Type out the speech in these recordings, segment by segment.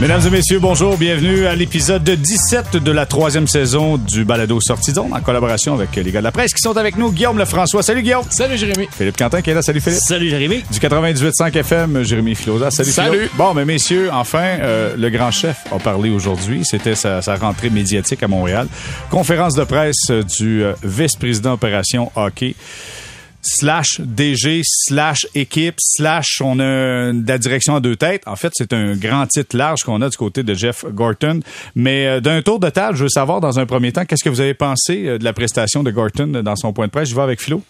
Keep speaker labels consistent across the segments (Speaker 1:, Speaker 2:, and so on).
Speaker 1: Mesdames et messieurs, bonjour. Bienvenue à l'épisode 17 de la troisième saison du Balado Sortie en collaboration avec les gars de la presse qui sont avec nous. Guillaume Lefrançois. Salut Guillaume.
Speaker 2: Salut Jérémy.
Speaker 1: Philippe Quentin qui est là. Salut Philippe.
Speaker 2: Salut Jérémy.
Speaker 1: Du 98.5 FM, Jérémy Filosa. Salut
Speaker 2: Salut.
Speaker 1: Philo. Bon, mais messieurs, enfin, euh, le grand chef a parlé aujourd'hui. C'était sa, sa rentrée médiatique à Montréal. Conférence de presse du euh, vice-président opération hockey slash DG, slash équipe, slash on a de la direction à deux têtes. En fait, c'est un grand titre large qu'on a du côté de Jeff Gorton. Mais euh, d'un tour de table, je veux savoir dans un premier temps, qu'est-ce que vous avez pensé euh, de la prestation de Gorton dans son point de presse? Je vais avec Philo.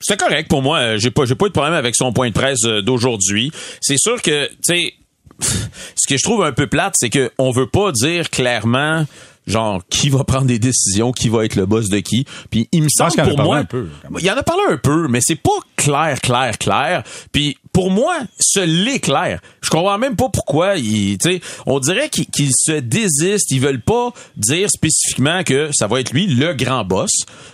Speaker 3: C'est correct pour moi. Euh, J'ai pas, j'ai pas eu de problème avec son point de presse d'aujourd'hui. C'est sûr que, tu sais, ce que je trouve un peu plate, c'est que on veut pas dire clairement genre qui va prendre des décisions, qui va être le boss de qui. Puis il me semble
Speaker 1: qu'il en a
Speaker 3: pour
Speaker 1: parlé
Speaker 3: moi, il en a parlé un peu, mais c'est pas clair, clair, clair. Puis pour moi, ce l'est clair. Je comprends même pas pourquoi on dirait qu'ils se désistent, ils veulent pas dire spécifiquement que ça va être lui le grand boss,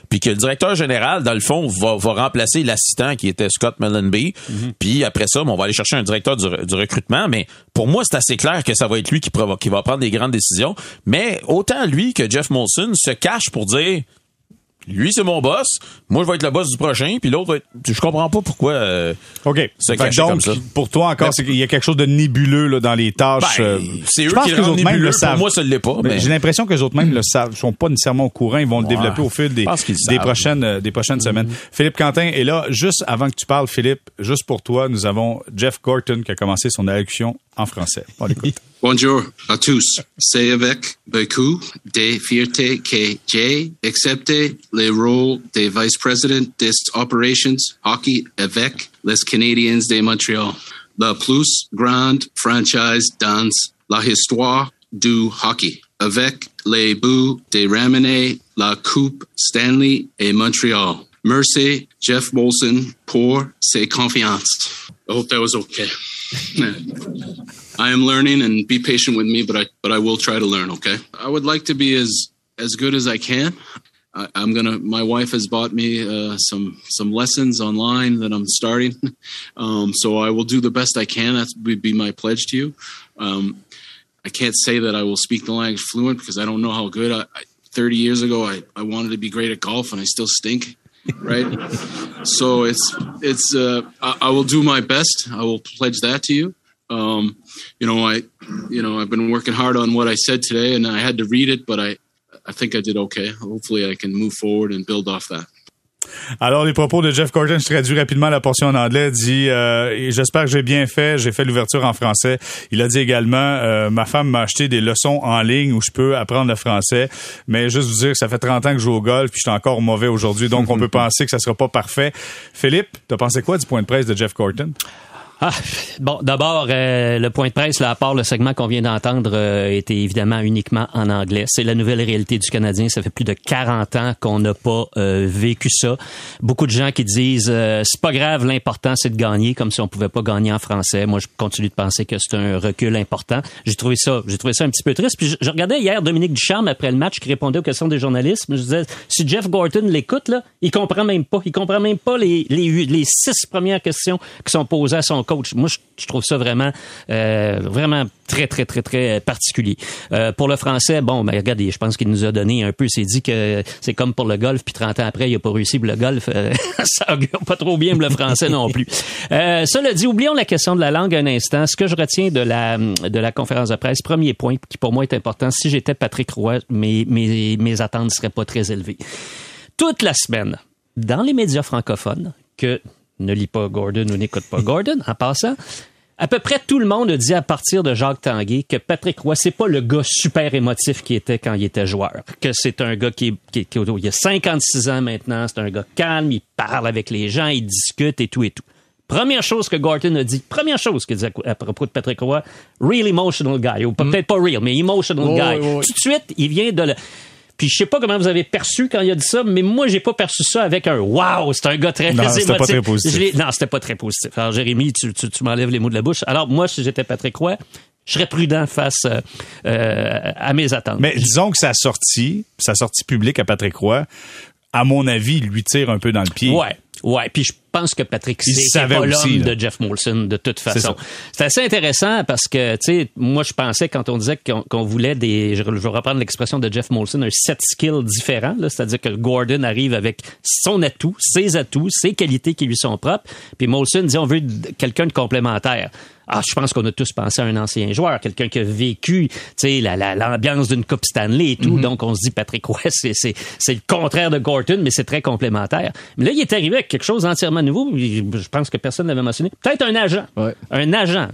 Speaker 3: puis que le directeur général dans le fond va, va remplacer l'assistant qui était Scott Mellenby.
Speaker 1: Mhm.
Speaker 3: Puis après ça, bon, on va aller chercher un directeur du, du recrutement, mais pour moi, c'est assez clair que ça va être lui qui, va prendre des grandes décisions. Mais autant lui que Jeff Molson se cachent pour dire lui c'est mon boss, moi je vais être le boss du prochain, puis l'autre va être je comprends pas pourquoi euh,
Speaker 1: OK. Donc,
Speaker 3: comme ça.
Speaker 1: pour toi encore, qu'il y a quelque chose de nébuleux là, dans les tâches.
Speaker 3: Ben,
Speaker 1: euh,
Speaker 3: c'est eux
Speaker 1: pense
Speaker 3: qui le
Speaker 1: même
Speaker 3: Pour
Speaker 1: savent.
Speaker 3: moi, ça l'est pas,
Speaker 1: Mais J'ai l'impression que les autres même le savent. Ils sont pas nécessairement au courant. Ils vont le
Speaker 3: Ouais.
Speaker 1: développer au fil des, prochaines, euh, des prochaines semaines. Philippe Quentin est là. Juste avant que tu parles, Philippe, juste pour toi, nous avons Jeff Gorton qui a commencé son allocution en français. On l'écoute.
Speaker 4: Bonjour à tous. C'est avec beaucoup de fierté que j'ai accepté le rôle de vice-président des operations hockey avec les Canadiens de Montréal, la plus grande franchise dans la histoire du hockey, avec les buts de ramener la Coupe Stanley et Montréal. Merci, Jeff Molson, pour ses confiances. I hope that was okay. I am learning and be patient with me, but I but I will try to learn. Okay. I would like to be as as good as I can. I, I'm gonna. My wife has bought me uh, some some lessons online that I'm starting, um, so I will do the best I can. That would be my pledge to you. Um, I can't say that I will speak the language fluent because I don't know how good. I, I, Thirty years ago, I, I wanted to be great at golf, and I still stink. Right. so it's it's. Uh, I, I will do my best. I will pledge that to you um, you know, I, you know, I've been working hard on what I said today, and I had to read it, but I, I think I did okay. Hopefully, I can move forward and build off that.
Speaker 1: Alors, les propos de Jeff Gordon, je traduis rapidement la portion en anglais, dit euh, J'espère que j'ai bien fait, j'ai fait l'ouverture en français. Il a dit également euh, Ma femme m'a acheté des leçons en ligne où je peux apprendre le français, mais juste vous dire que ça fait 30 ans que je joue au golf puis je suis encore mauvais aujourd'hui, donc on peut penser que ça sera pas parfait. Philippe, t'as pensé quoi du point de presse de Jeff Gordon?
Speaker 2: Ah, bon, d'abord, euh, le point de presse, là, à part le segment qu'on vient d'entendre, euh, était évidemment uniquement en anglais. C'est la nouvelle réalité du Canadien. Ça fait plus de 40 ans qu'on n'a pas euh, vécu ça. Beaucoup de gens qui disent euh, c'est pas grave, l'important c'est de gagner, comme si on pouvait pas gagner en français. Moi, je continue de penser que c'est un recul important. J'ai trouvé ça, j'ai trouvé ça un petit peu triste. Puis je, regardais hier Dominique Ducharme après le match qui répondait aux questions des journalistes. Je disais si Jeff Gorton l'écoute là, il comprend même pas, il comprend même pas les les, les six premières questions qui sont posées à son coach. Moi, je, trouve ça vraiment, euh, vraiment très, très, très, très particulier. Euh, pour le français, bon, ben regardez, je pense qu'il nous a donné un peu, c'est dit que c'est comme pour le golf, puis 30 ans après, il a pas réussi le golf. Euh, ça augure pas trop bien le français non plus. Euh, cela dit, oublions la question de la langue un instant. Ce que je retiens de la, de la conférence de presse, premier point qui pour moi est important, si j'étais Patrick Roy, mes, mes attentes ne seraient pas très élevées. Toute la semaine, dans les médias francophones, que ne lit pas Gordon ou n'écoute pas Gordon, en passant, à peu près tout le monde a dit à partir de Jacques Tanguay que Patrick Roy, c'est pas le gars super émotif qu'il était quand il était joueur. Que c'est un gars qui, est- qui, qui il a 56 ans maintenant, c'est un gars calme, il parle avec les gens, il discute et tout et tout. Première chose que Gorton a dit, première chose qu'il dit à, à propos de Patrick Roy, real emotional guy, ou peut-être pas real, mais emotional guy.
Speaker 1: oui, oui.
Speaker 2: Tout de suite, il vient de le... Puis je sais pas comment vous avez perçu quand il a dit ça, mais moi j'ai pas perçu ça avec un wow, c'est un gars très
Speaker 1: Non, c'était pas très positif.
Speaker 2: Non, c'était pas très positif. Alors Jérémy, tu, tu, tu m'enlèves les mots de la bouche. Alors moi, si j'étais Patrick Roy, je serais prudent face euh, euh, à mes attentes.
Speaker 1: Mais disons que sa sortie, sa sortie publique à Patrick Roy, à mon avis, lui tire un peu dans le pied.
Speaker 2: Ouais. Ouais, puis je pense que Patrick
Speaker 1: Il
Speaker 2: c'est pas l'homme de Jeff Molson de toute façon. C'est assez intéressant parce que, tu sais, moi, je pensais quand on disait qu'on voulait des, je, je vais reprendre l'expression de Jeff Molson, un set skill différent, c'est-à-dire que Gordon arrive avec son atout, ses atouts, ses qualités qui lui sont propres, puis Molson dit on veut quelqu'un de complémentaire. Ah, je pense qu'on a tous pensé à un ancien joueur, quelqu'un qui a vécu, tu sais, la- la- l'ambiance d'une Coupe Stanley et tout. Donc, on se dit, Patrick Roy, c'est, c'est, c'est le contraire de Gorton, mais c'est très complémentaire. Mais là, il est arrivé avec quelque chose d'entièrement nouveau. Je pense que personne n'avait mentionné. Peut-être un agent.
Speaker 5: Ouais.
Speaker 2: Un agent.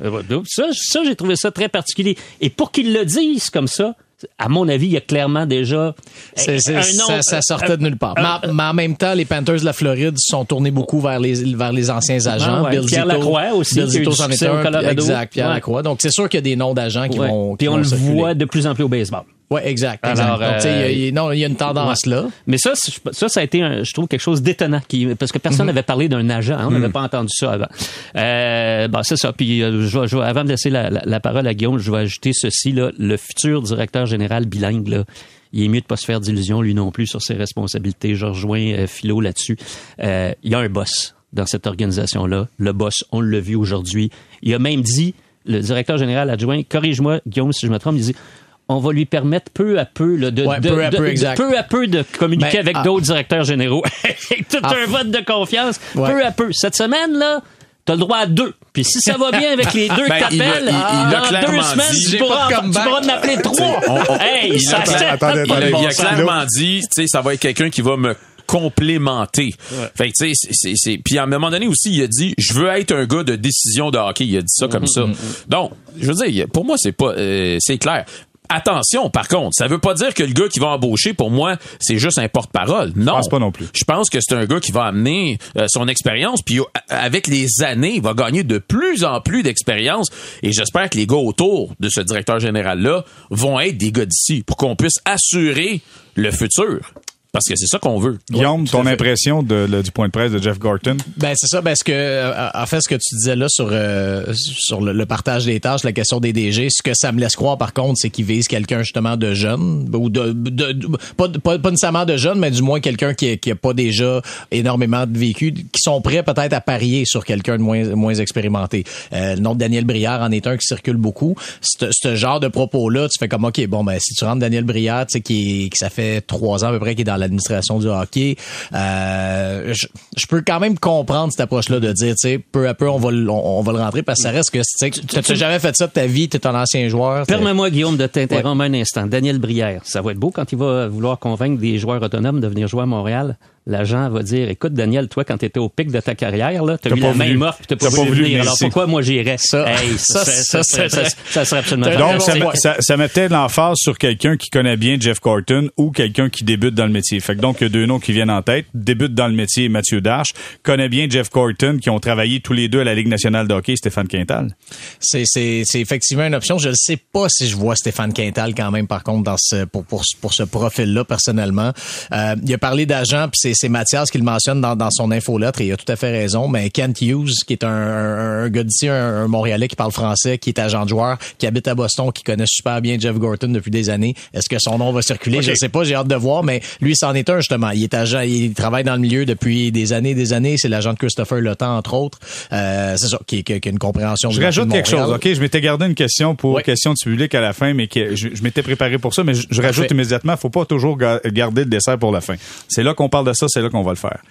Speaker 2: Ça, ça j'ai trouvé ça très particulier. Et pour qu'il le dise comme ça, à mon avis, il y a clairement déjà
Speaker 5: C'est- c'est-
Speaker 2: un nom-
Speaker 5: ça, ça sortait de nulle part. mais, en- mais en même temps, les Panthers de la Floride sont tournés beaucoup vers les, vers les anciens agents.
Speaker 2: Ouais, Pierre
Speaker 5: Zito-
Speaker 2: Lacroix aussi,
Speaker 5: Bill Zito c'en est un. Exact, Pierre
Speaker 2: Ouais.
Speaker 5: Lacroix. Donc, c'est sûr qu'il y a des noms d'agents qui
Speaker 2: Ouais.
Speaker 5: vont.
Speaker 2: Puis on
Speaker 5: vont
Speaker 2: le
Speaker 5: circuler.
Speaker 2: voit de plus en plus au baseball.
Speaker 5: Ouais, exact. exact.
Speaker 2: Alors,
Speaker 5: Donc,
Speaker 2: euh,
Speaker 5: il y a- non, il y a une tendance là.
Speaker 2: Mais ça, ça, ça a été, un- je trouve, quelque chose d'étonnant, qui, parce que personne n'avait parlé d'un agent. hein, on n'avait pas entendu ça avant. Euh, bon, c'est ça. Puis, euh, je je avant de laisser la, la- la parole à Guillaume, je vais ajouter ceci. Là, le futur directeur général bilingue, là, il est mieux de pas se faire d'illusions, lui non plus, sur ses responsabilités. Je rejoins euh, Philo là-dessus. Euh, il y a un boss dans cette organisation-là. Le boss, on l'a vu aujourd'hui. Il a même dit, le directeur général adjoint, corrige-moi, Guillaume, si je me trompe, il dit on va lui permettre peu à peu là, de,
Speaker 5: Ouais,
Speaker 2: de-
Speaker 5: peu à
Speaker 2: de-
Speaker 5: peu,
Speaker 2: de-
Speaker 5: exact.
Speaker 2: peu à peu de communiquer
Speaker 5: Ben,
Speaker 2: avec
Speaker 5: ah.
Speaker 2: d'autres directeurs généraux. Tout
Speaker 5: Ah.
Speaker 2: un vote de confiance,
Speaker 5: Ouais.
Speaker 2: peu à peu. Cette semaine, là, t'as le droit à deux. Puis si ça va bien avec les deux
Speaker 3: Ben,
Speaker 2: que t'appelles,
Speaker 3: il- il a
Speaker 2: dans
Speaker 3: clairement
Speaker 2: deux semaines,
Speaker 3: dit-
Speaker 2: tu pourras, tu pourras en appeler trois.
Speaker 3: on- on-
Speaker 2: hey,
Speaker 3: il
Speaker 2: ça
Speaker 3: a-
Speaker 2: ça-
Speaker 1: attendez,
Speaker 3: Il a,
Speaker 1: attendez,
Speaker 3: il a
Speaker 1: bon sang,
Speaker 3: clairement dit, tu sais, ça va être quelqu'un qui va me complémenter. Fait que, tu sais, c'est- c'est, c'est- puis à un moment donné aussi, il a dit, je veux être un gars de décision de hockey. Il a dit ça comme ça. Donc, je veux dire, pour moi, c'est pas, euh, c'est clair. Attention, par contre, ça veut pas dire que le gars qui va embaucher, pour moi, c'est juste un porte-parole. Non.
Speaker 1: pense pas non plus.
Speaker 3: Je pense que c'est un gars qui va amener euh, son expérience, puis euh, avec les années, il va gagner de plus en plus d'expérience. Et j'espère que les gars autour de ce directeur général-là vont être des gars d'ici pour qu'on puisse assurer le futur. Parce que c'est ça qu'on veut.
Speaker 1: Guillaume, ton impression de, le- du point de presse de Jeff Gorton?
Speaker 5: Ben c'est ça parce que euh, en fait ce que tu disais là sur euh, sur le, le partage des tâches, la question des DG, ce que ça me laisse croire par contre, c'est qu'ils visent quelqu'un justement de jeune ou de, de- de- pas, pas pas nécessairement de jeune, mais du moins quelqu'un qui qui a pas déjà énormément de vécu, qui sont prêts peut-être à parier sur quelqu'un de moins moins expérimenté. Euh, le nom de Daniel Brière en est un qui circule beaucoup. Ce ce genre de propos là, tu fais comme ok bon ben si tu rentres Daniel Brière, tu sais qui, est- qui ça fait trois ans à peu près qui est dans l'administration du hockey, euh, je, je peux quand même comprendre cette approche-là de dire, tu sais, peu à peu, on va, le- on, on va le rentrer parce que ça reste que, tu sais, tu n'as jamais fait ça de ta vie, tu es un ancien joueur.
Speaker 2: Permets-moi, Guillaume, de t'interrompre un instant. Daniel Brière, ça va être beau quand il va vouloir convaincre des joueurs autonomes de venir jouer à Montréal? L'agent va dire, écoute, Daniel, toi, quand tu étais au pic de ta carrière, là, t'as eu
Speaker 1: pas
Speaker 2: la main
Speaker 1: voulu-
Speaker 2: morte, t'as pas, voulu venir. Alors
Speaker 1: ici.
Speaker 2: pourquoi moi j'irais?
Speaker 5: Ça-
Speaker 2: Hey,
Speaker 5: ça,
Speaker 2: ça,
Speaker 5: ça,
Speaker 2: ça,
Speaker 5: ça-
Speaker 2: ça- ça serait absolument.
Speaker 1: Donc, ça, met- ça, ça mettait l'emphase sur quelqu'un qui connaît bien Jeff Gorton ou quelqu'un qui débute dans le métier. Fait que donc, il y a deux noms qui viennent en tête. Débute dans le métier, Mathieu Darche. Connaît bien Jeff Gorton, qui ont travaillé tous les deux à la Ligue nationale de hockey, Stéphane Quintal.
Speaker 5: C'est, c'est, c'est effectivement une option. Je ne sais pas si je vois Stéphane Quintal quand même, par contre, dans ce, pour, pour, pour ce profil-là, personnellement. Euh, il a parlé d'agent, puis c'est, c'est Mathias qui le mentionne dans, dans son infolettre, et il a tout à fait raison. Mais Kent Hughes, qui est un, un, un gars d'ici, un, un Montréalais qui parle français, qui est agent de joueur, qui habite à Boston, qui connaît super bien Jeff Gorton depuis des années. Est-ce que son nom va circuler? Je ne sais pas, j'ai hâte de voir, mais lui, c'en est un, justement. Il est agent, il travaille dans le milieu depuis des années, des années. C'est l'agent de Christopher Temps, entre autres. Euh, c'est ça, qui, qui, qui a une compréhension
Speaker 1: Je rajoute quelque chose. OK? Je m'étais gardé une question pour
Speaker 5: Ouais.
Speaker 1: question du public à la fin, mais que je, je m'étais préparé pour ça, mais je, je rajoute immédiatement, faut pas toujours ga- garder le dessert pour la fin. C'est là qu'on parle de ça, c'est là qu'on va le faire.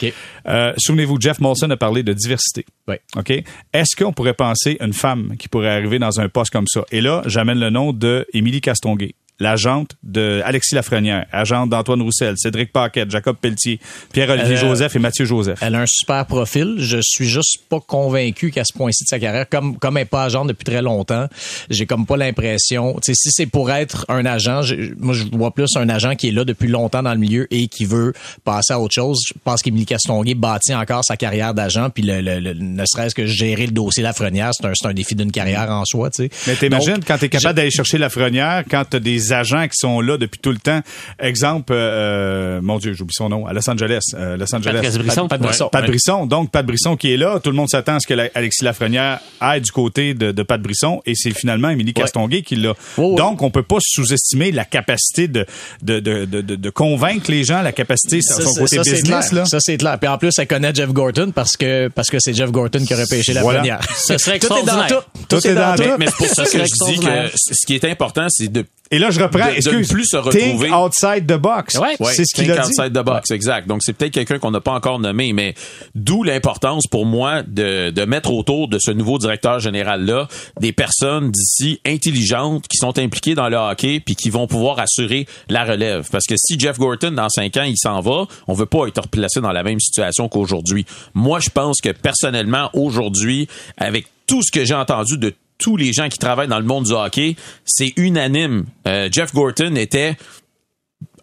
Speaker 1: Euh, Souvenez-vous, Jeff Molson a parlé de diversité.
Speaker 5: Oui.
Speaker 1: OK? Est-ce qu'on pourrait penser une femme qui pourrait arriver dans un poste comme ça? Et là, j'amène le nom de Émilie Castonguay. L'agente de Alexis Lafrenière, agente d'Antoine Roussel, Cédric Paquette, Jacob Pelletier, Pierre-Olivier Joseph et Mathieu Joseph.
Speaker 5: Elle a un super profil. Je suis juste pas convaincu qu'à ce point-ci de sa carrière, comme comme elle est pas agent depuis très longtemps, j'ai comme pas l'impression. Tu sais, si c'est pour être un agent, moi je vois plus un agent qui est là depuis longtemps dans le milieu et qui veut passer à autre chose. Je pense qu'Émilie Castonguay bâtit encore sa carrière d'agent, puis le, le- le- ne serait-ce que gérer le dossier Lafrenière, c'est un, c'est un défi d'une carrière en soi. Tu sais.
Speaker 1: Mais t'imagines quand t'es capable d'aller chercher Lafrenière, quand t'as des des agents qui sont là depuis tout le temps. Exemple, euh, mon Dieu, j'oublie son nom, à Los Angeles. euh, Los Angeles.
Speaker 2: Patrice Brisson.
Speaker 5: Pat Brisson.
Speaker 1: Pat Brisson. Donc, Pat Brisson qui est là. Tout le monde s'attend à ce que la- Alexis Lafrenière aille du côté de, de Pat Brisson. Et c'est finalement Émilie Castonguay qui l'a. Donc, on peut pas sous-estimer la capacité de, de, de, de, de- de convaincre les gens, la capacité,
Speaker 5: Ça,
Speaker 1: son
Speaker 5: c'est-
Speaker 1: côté
Speaker 5: ça, c'est
Speaker 1: business.
Speaker 5: clair.
Speaker 1: Là.
Speaker 5: Ça, c'est clair. Puis en plus, elle connaît Jeff Gorton parce que parce que c'est Jeff Gorton qui aurait pêché la
Speaker 1: Voilà.
Speaker 5: première.
Speaker 2: Ce serait
Speaker 5: tout est dans
Speaker 2: extraordinaire.
Speaker 5: tout.
Speaker 1: Tout est dans tout.
Speaker 3: Mais, mais c'est pour ça que je dis que ce qui est important, c'est de
Speaker 1: Et là, je reprends.
Speaker 3: de- de
Speaker 1: excuse.
Speaker 3: ne plus se
Speaker 1: Think
Speaker 3: retrouver.
Speaker 1: outside the box.
Speaker 2: Ouais.
Speaker 3: Ouais,
Speaker 1: c'est ce qu'il a dit.
Speaker 3: outside the box, exact. Donc c'est peut-être quelqu'un qu'on n'a pas encore nommé, mais d'où l'importance pour moi de, de mettre autour de ce nouveau directeur général là des personnes d'ici intelligentes qui sont impliquées dans le hockey puis qui vont pouvoir assurer la relève. Parce que si Jeff Gorton dans cinq ans il s'en va, on veut pas être replacé dans la même situation qu'aujourd'hui. Moi je pense que personnellement aujourd'hui avec tout ce que j'ai entendu de tous les gens qui travaillent dans le monde du hockey, c'est unanime. Euh, Jeff Gorton était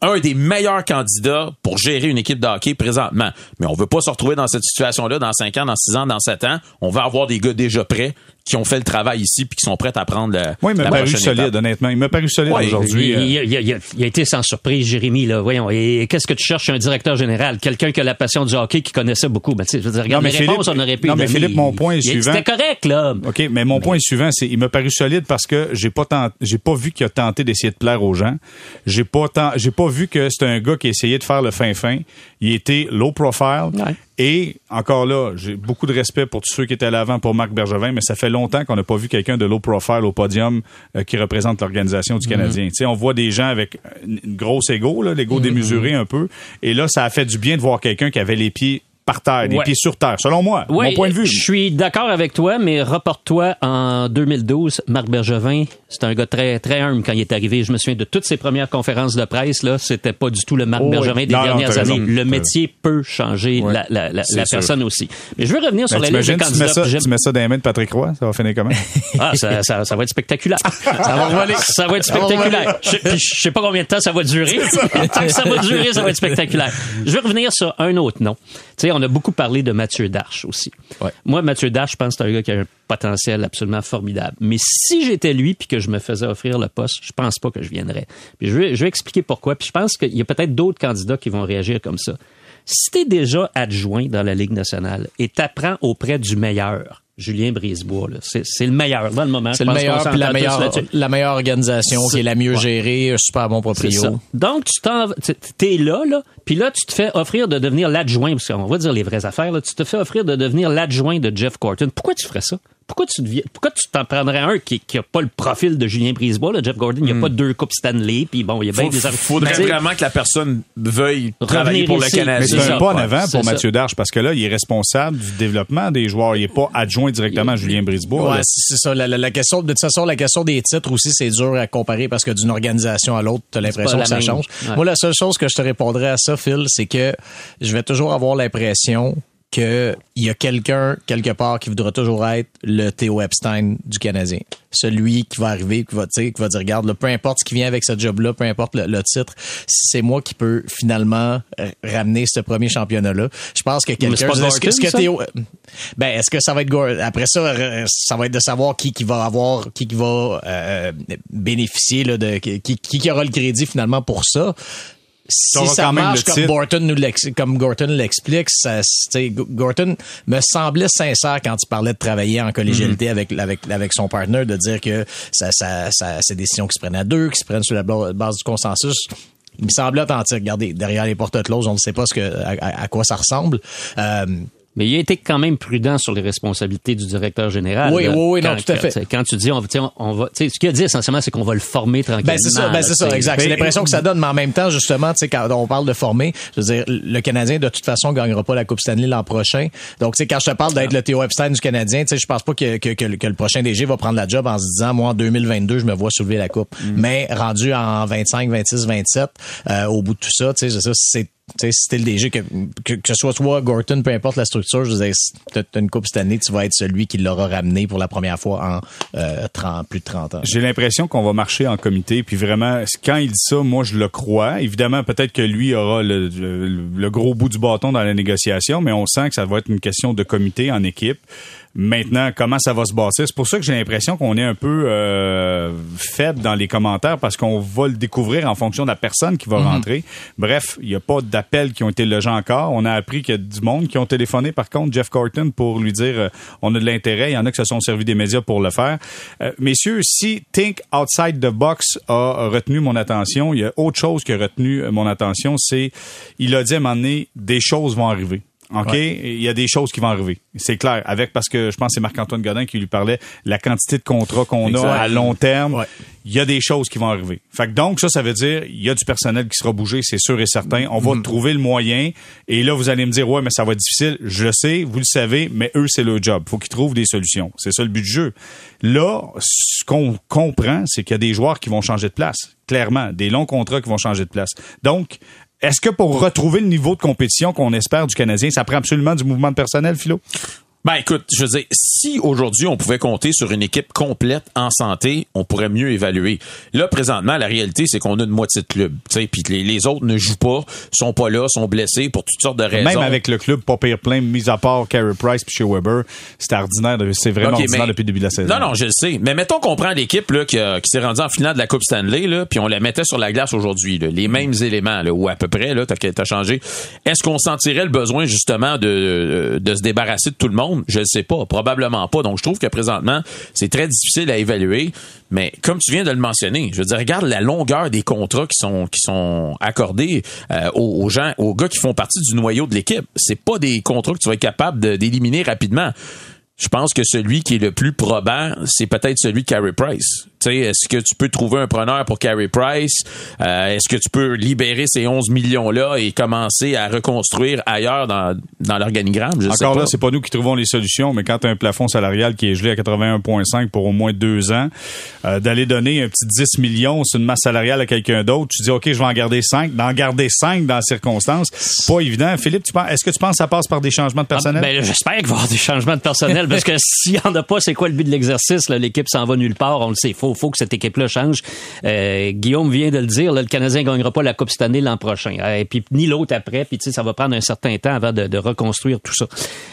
Speaker 3: un des meilleurs candidats pour gérer une équipe de hockey présentement. Mais on veut pas se retrouver dans cette situation-là dans 5 ans, dans 6 ans, dans 7 ans. On va avoir des gars déjà prêts qui ont fait le travail ici puis qui sont prêts à prendre la,
Speaker 1: Moi, il m'a paru solide,
Speaker 3: étape.
Speaker 1: honnêtement. Il m'a paru solide
Speaker 3: Ouais,
Speaker 1: aujourd'hui.
Speaker 2: Il,
Speaker 1: euh.
Speaker 2: il- il- il a, été sans surprise, Jérémy. Là, voyons. Et qu'est-ce que tu cherches un directeur général, quelqu'un qui a la passion du hockey, qui connaissait beaucoup. Ben, je veux dire, regarde
Speaker 1: Non,
Speaker 2: les
Speaker 1: mais
Speaker 2: réponses,
Speaker 1: Philippe-
Speaker 2: on aurait pu.
Speaker 1: non, mais
Speaker 2: donner.
Speaker 1: Philippe, mon point est suivant.
Speaker 2: C'était correct, là.
Speaker 1: OK, mais mon point est suivant, c'est il m'a paru solide parce que j'ai pas tent- j'ai pas vu qu'il a tenté d'essayer de plaire aux gens. J'ai pas tant- j'ai pas vu que c'était un gars qui essayait de faire le fin fin. Il était low profile
Speaker 2: Ouais.
Speaker 1: Et encore là, j'ai beaucoup de respect pour tous ceux qui étaient à l'avant pour Marc Bergevin, mais ça fait longtemps qu'on n'a pas vu quelqu'un de low profile au podium euh, qui représente l'organisation du Canadien. Tu sais, on voit des gens avec une une grosse ego là, l'ego démesuré un peu. Et là ça a fait du bien de voir quelqu'un qui avait les pieds par terre, les
Speaker 2: Ouais.
Speaker 1: pieds sur terre, selon moi,
Speaker 2: Ouais,
Speaker 1: mon point de vue.
Speaker 2: Je suis d'accord avec toi, mais reporte-toi en 2012, Marc Bergevin, c'était un gars très très humble quand il est arrivé. Je me souviens de toutes ses premières conférences de presse là, c'était pas du tout le Marc
Speaker 1: Oh, oui.
Speaker 2: Bergevin des
Speaker 1: Non,
Speaker 2: dernières années. Le métier peut changer la, la, la,
Speaker 1: C'est
Speaker 2: la
Speaker 1: sûr.
Speaker 2: personne aussi. Mais je veux revenir sur
Speaker 1: Ben,
Speaker 2: la liste des
Speaker 1: tu mets, ça, tu mets ça dans les mains de Patrick Roy, ça va finir comment?
Speaker 2: Ah, ça, ça, ça va être spectaculaire. Ça va, ça va être spectaculaire. Je, je sais pas combien de temps ça va durer. Tant que ça va durer, ça va être spectaculaire. Je vais revenir sur un autre nom. Tu sais, on a beaucoup parlé de Mathieu Darche aussi.
Speaker 5: Ouais.
Speaker 2: Moi, Mathieu Darche, je pense que c'est un gars qui a un potentiel absolument formidable. Mais si j'étais lui puis que je me faisais offrir le poste, je pense pas que je viendrais. Puis je vais, je vais expliquer pourquoi. Puis je pense qu'il y a peut-être d'autres candidats qui vont réagir comme ça. Si t'es déjà adjoint dans la Ligue nationale et t'apprends auprès du meilleur, Julien Brisebois, c'est, le meilleur dans le moment.
Speaker 5: C'est le meilleur, puis la meilleure, la meilleure organisation qui est la mieux gérée, super bon proprio.
Speaker 2: Donc, tu t'en, t'es là, là, puis là, tu te fais offrir de devenir l'adjoint, parce qu'on va dire les vraies affaires, là, tu te fais offrir de devenir l'adjoint de Jeff Gorton. Pourquoi tu ferais ça? Pourquoi tu deviens, pourquoi tu t'en prendrais un qui, qui a pas le profil de Julien Brisebois, là, Jeff Gordon, il n'y a pas deux coupes Stanley, puis bon, il y a bien
Speaker 3: Faut-
Speaker 2: des
Speaker 3: faudrait
Speaker 2: Tu
Speaker 3: vraiment que la personne veuille travailler pour le
Speaker 2: ici.
Speaker 1: Mais
Speaker 3: Canadien.
Speaker 1: c'est
Speaker 2: C'est
Speaker 1: un pas en avant pour. Mathieu Darche parce que là, il est responsable du développement des joueurs. Il est pas adjoint directement à Julien Brisebois.
Speaker 5: Ouais,
Speaker 1: là.
Speaker 5: c'est ça. La, la- la question, de toute façon, la question des titres aussi, c'est dur à comparer parce que d'une organisation à l'autre, t'as l'impression
Speaker 2: pas
Speaker 5: que ça
Speaker 2: même.
Speaker 5: change.
Speaker 2: Ouais.
Speaker 5: Moi, la seule chose que je te répondrais à ça, Phil, c'est que je vais toujours avoir l'impression qu'il y a quelqu'un, quelque part, qui voudra toujours être le Theo Epstein du Canadien. Celui qui va arriver, qui va, qui va dire, regarde, là, peu importe ce qui vient avec ce job-là, peu importe le, le titre, si c'est moi qui peux finalement euh, ramener ce premier championnat-là, je pense que quelqu'un...
Speaker 2: pas
Speaker 5: je veux dire, ce que- que? Théo- ben, est-ce que ça va être? Après ça, euh, ça va être de savoir qui, qui va avoir, qui, qui va euh, bénéficier là, de qui, qui, qui aura le crédit finalement pour ça. Si ça marche comme. Gorton nous comme Gorton l'explique, ça, Gorton me semblait sincère quand il parlait de travailler en collégialité
Speaker 1: Mm-hmm.
Speaker 5: avec, avec, avec son partner, de dire que ça, ça, ça, c'est des décisions qui se prennent à deux, qui se prennent sur la base du consensus. Il me semblait authentique. Regardez, derrière les portes closes, on ne sait pas ce que, à, à- à quoi ça ressemble. Euh,
Speaker 2: Mais il a été quand même prudent sur les responsabilités du directeur général.
Speaker 5: Oui,
Speaker 2: là.
Speaker 5: oui, oui, non,
Speaker 2: Quand-
Speaker 5: tout à fait.
Speaker 2: quand- tu dis, on, on, va, tu sais, ce qu'il a dit essentiellement, c'est qu'on va le former tranquillement.
Speaker 5: Ben c'est ça, ben c'est ça, exact. C'est l'impression que ça donne, mais en même temps, justement, tu sais, quand on parle de former, je veux dire, le Canadien de toute façon gagnera pas la Coupe Stanley l'an prochain. Donc, tu sais, quand je te parle d'être le Theo Epstein du Canadien, tu sais, je pense pas que, que, que, le- que le prochain DG va prendre la job en se disant, moi, en 2022, je me vois soulever la Coupe. Mais rendu en 25, 26, 27, euh, au bout de tout ça, tu sais, c'est ça, c'est tu sais, si t'es le DG, que, que, que ce soit toi, Gorton, peu importe la structure, je dire, si t'as une coupe cette année, tu vas être celui qui l'aura ramené pour la première fois en euh, 30, plus de 30 ans.
Speaker 1: J'ai l'impression qu'on va marcher en comité, puis vraiment, quand il dit ça, moi je le crois. Évidemment, peut-être que lui aura le, le- le gros bout du bâton dans la négociation, mais on sent que ça va être une question de comité en équipe. Maintenant, comment ça va se bâtir? C'est pour ça que j'ai l'impression qu'on est un peu euh, faible dans les commentaires parce qu'on va le découvrir en fonction de la personne qui va rentrer. Bref, il n'y a pas d'appels qui ont été logés encore. On a appris qu'il y a du monde qui ont téléphoné, par contre, Jeff Corton, pour lui dire euh, on a de l'intérêt. Il y en a qui se sont servis des médias pour le faire. Euh, messieurs, si Think Outside the Box a retenu mon attention, il y a autre chose qui a retenu mon attention, c'est il a dit à un moment donné, des choses vont arriver. OK? Il y a des choses qui vont arriver. C'est clair. Avec, parce que je pense que c'est Marc-Antoine Godin qui lui parlait, la quantité de contrats qu'on a à long terme.
Speaker 5: Ouais.
Speaker 1: Il y a des choses qui vont arriver. Fait que donc, ça, ça veut dire, il y a du personnel qui sera bougé, c'est sûr et certain. On va trouver le moyen. Et là, vous allez me dire, ouais, mais ça va être difficile. Je le sais, vous le savez, mais eux, c'est leur job. Faut qu'ils trouvent des solutions. C'est ça le but du jeu. Là, ce qu'on comprend, c'est qu'il y a des joueurs qui vont changer de place. Clairement. Des longs contrats qui vont changer de place. Donc, est-ce que pour retrouver le niveau de compétition qu'on espère du Canadien, ça prend absolument du mouvement de personnel, Philo?
Speaker 3: Ben écoute, je veux dire, si aujourd'hui on pouvait compter sur une équipe complète en santé, on pourrait mieux évaluer. Là, présentement, la réalité, c'est qu'on a une moitié de club. Puis les, les autres ne jouent pas, sont pas là, sont blessés pour toutes sortes de raisons.
Speaker 1: Même avec le club pas pire plein, mis à part Carey Price puis chez Weber, c'est ordinaire. C'est vraiment
Speaker 3: Ok,
Speaker 1: ordinaire
Speaker 3: mais-
Speaker 1: depuis le début de la saison.
Speaker 3: Non, non, je le sais. Mais mettons qu'on prend l'équipe là, qui, qui s'est rendue en finale de la Coupe Stanley, puis on la mettait sur la glace aujourd'hui. Les mêmes éléments, là, ou à peu près, là, t'as, t'as changé. Est-ce qu'on sentirait le besoin justement de, de se débarrasser de tout le monde? Je ne sais pas. Probablement pas. Donc, je trouve que présentement, c'est très difficile à évaluer. Mais comme tu viens de le mentionner, je veux dire, regarde la longueur des contrats qui sont accordés euh, aux, gens, aux gars qui font partie du noyau de l'équipe. C'est pas des contrats que tu vas être capable d'éliminer rapidement. Je pense que celui qui est le plus probant, c'est peut-être celui de Carey Price. Tu sais, est-ce que tu peux trouver un preneur pour Carey Price? Euh, est-ce que tu peux libérer ces 11 millions-là et commencer à reconstruire ailleurs dans, dans l'organigramme? Je sais
Speaker 1: Encore
Speaker 3: pas.
Speaker 1: là, c'est pas nous qui trouvons les solutions, mais quand tu as un plafond salarial qui est gelé à 81,5 pour au moins deux ans, euh, d'aller donner un petit 10 millions sur une masse salariale à quelqu'un d'autre, tu dis, OK, je vais en garder 5. D'en garder 5 dans la circonstance, pas évident. Philippe, tu penses, est-ce que tu penses que ça passe par des changements de personnel?
Speaker 2: Ben, j'espère qu'il va y avoir des changements de personnel parce que s'il n'y en a pas, c'est quoi le but de l'exercice? là? L'équipe s'en va nulle part. On le sait. Faut, faut que cette équipe-là change. Euh, Guillaume vient de le dire. là, le Canadien gagnera pas la Coupe cette année l'an prochain. Euh, et puis ni l'autre après. Puis tu sais, ça va prendre un certain temps avant de, de reconstruire tout ça.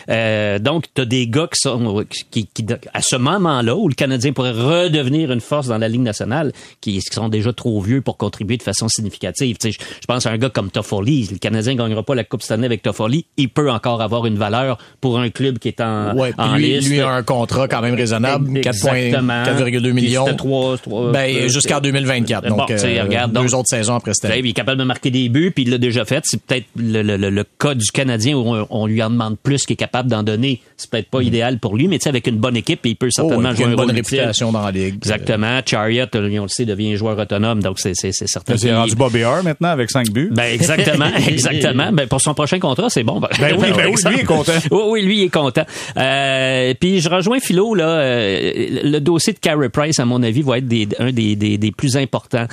Speaker 2: Euh, donc, tu as des gars qui sont qui, qui, à ce moment-là où le Canadien pourrait redevenir une force dans la Ligue nationale, qui, qui sont déjà trop vieux pour contribuer de façon significative. Tu sais, je, pense à un gars comme Toffoli. Le Canadien gagnera pas la Coupe cette année avec Toffoli. Il peut encore avoir une valeur pour un club qui est en,
Speaker 5: Ouais,
Speaker 2: en
Speaker 5: lui,
Speaker 2: liste.
Speaker 5: lui a un contrat quand même raisonnable, 4 points-
Speaker 2: Exactement.
Speaker 5: 4,2 millions.
Speaker 2: Trois- trois-
Speaker 5: Ben,
Speaker 2: euh,
Speaker 5: jusqu'en 2024.
Speaker 2: Bon,
Speaker 5: Donc, euh,
Speaker 2: regarde,
Speaker 5: deux
Speaker 2: donc-
Speaker 5: autres saisons après cette année.
Speaker 2: il est capable de marquer des buts, puis il l'a déjà fait. C'est peut-être le, le- le- le cas du Canadien où on, on lui en demande plus qu'il est capable d'en donner. C'est peut-être pas idéal pour lui, mais tu sais, avec une bonne équipe, il peut
Speaker 5: Mm. Oh,
Speaker 2: certainement
Speaker 5: il a
Speaker 2: jouer
Speaker 5: une
Speaker 2: un
Speaker 5: bonne
Speaker 2: rôle utile.
Speaker 5: réputation dans la Ligue.
Speaker 2: Exactement. Chariot, on le sait, devient joueur autonome, donc c'est c'est- c'est certain.
Speaker 1: C'est
Speaker 2: qu'il-
Speaker 1: rendu Bobby R maintenant avec 5 buts.
Speaker 2: ben exactement, exactement. Ben pour son prochain contrat, c'est bon.
Speaker 1: Ben oui, ben oui, lui est content.
Speaker 2: Oui, oui, lui il est content. Euh, puis je rejoins Philo là. euh, le dossier de Carey Price, à mon avis, va être des, un des, plus importants.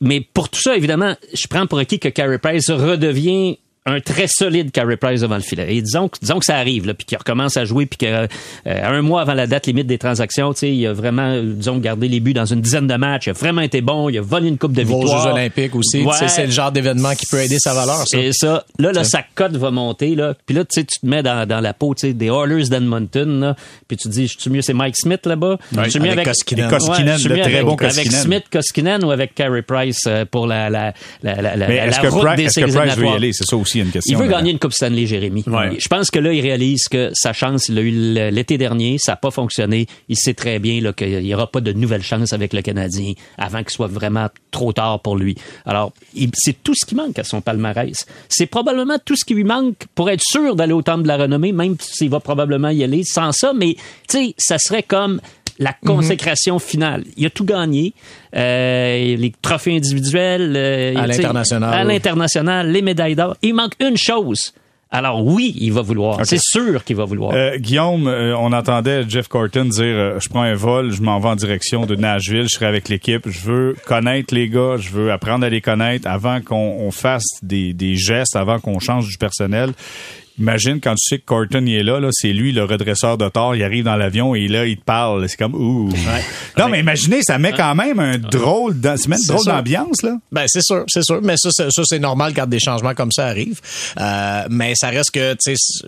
Speaker 2: Mais pour tout ça, évidemment, je prends pour acquis que Carey Price redevient un très solide Carey Price devant le filet. Et disons, que- disons que ça arrive, là, puis qu'il recommence à jouer, puis que euh, un mois avant la date limite des transactions, tu sais, il a vraiment, euh, disons, gardé les buts dans une dizaine de matchs. Il a vraiment été bon. Il a volé une coupe de
Speaker 5: va aux. Jeux Olympiques aussi.
Speaker 2: Ouais.
Speaker 5: Tu sais, C'est le genre d'événement qui peut aider sa valeur, ça.
Speaker 2: C'est ça. Là, là, sa cote va monter, là. Puis là, tu sais, tu te mets dans, dans la peau, tu sais, des Oilers d'Edmonton, là. Puis tu te dis, je suis mieux, c'est Mike Smith, là-bas? Je suis mieux
Speaker 5: avec Koskinen.
Speaker 1: Et Koskinen,
Speaker 2: je suis mieux
Speaker 1: très
Speaker 2: avec,
Speaker 1: bon
Speaker 2: Avec. Smith, Koskinen ou avec Carey Price euh, pour la, la, la, la, la, la
Speaker 1: est-ce que,
Speaker 2: route
Speaker 1: Price,
Speaker 2: des
Speaker 1: est-ce que
Speaker 2: séries
Speaker 1: Price veut y
Speaker 2: éliminatoires?
Speaker 1: aller? C'est ça aussi une question.
Speaker 2: Il veut gagner une Coupe Stanley, Jérémy.
Speaker 3: Ouais.
Speaker 2: Je pense que là, il réalise que sa chance, il l'a eu l'été dernier, ça n'a pas fonctionné. Il sait très bien qu'il n'y aura pas de nouvelle chance avec le Canadien avant qu'il soit vraiment trop tard pour lui. Alors, c'est tout ce qui manque à son palmarès. C'est probablement tout ce qui lui manque pour être sûr d'aller au temple de la renommée, même s'il va probablement y aller sans ça. Mais, tu sais, ça serait comme la consécration finale. Il a tout gagné. Euh, les trophées individuels. euh,
Speaker 5: À l'international.
Speaker 2: À l'international, les médailles d'or. Il manque une chose. Alors oui, il va vouloir. C'est sûr qu'il va vouloir.
Speaker 1: Euh, Guillaume, euh, on entendait Jeff Corton dire euh, je prends un vol, je m'en vais en direction de Nashville, je serai avec l'équipe, je veux connaître les gars, je veux apprendre à les connaître avant qu'on on fasse des, des gestes, avant qu'on change du personnel. Imagine quand tu sais que Corton il est là, là c'est lui le redresseur de tort, il arrive dans l'avion et là il te parle, c'est comme ouh. Non mais imaginez, ça met quand même un drôle, dans- ça met une drôle d'ambiance là.
Speaker 5: Ben c'est sûr, c'est sûr, mais ça, c'est- ça c'est normal quand des changements comme ça arrivent. Euh, mais ça reste que, tu sais,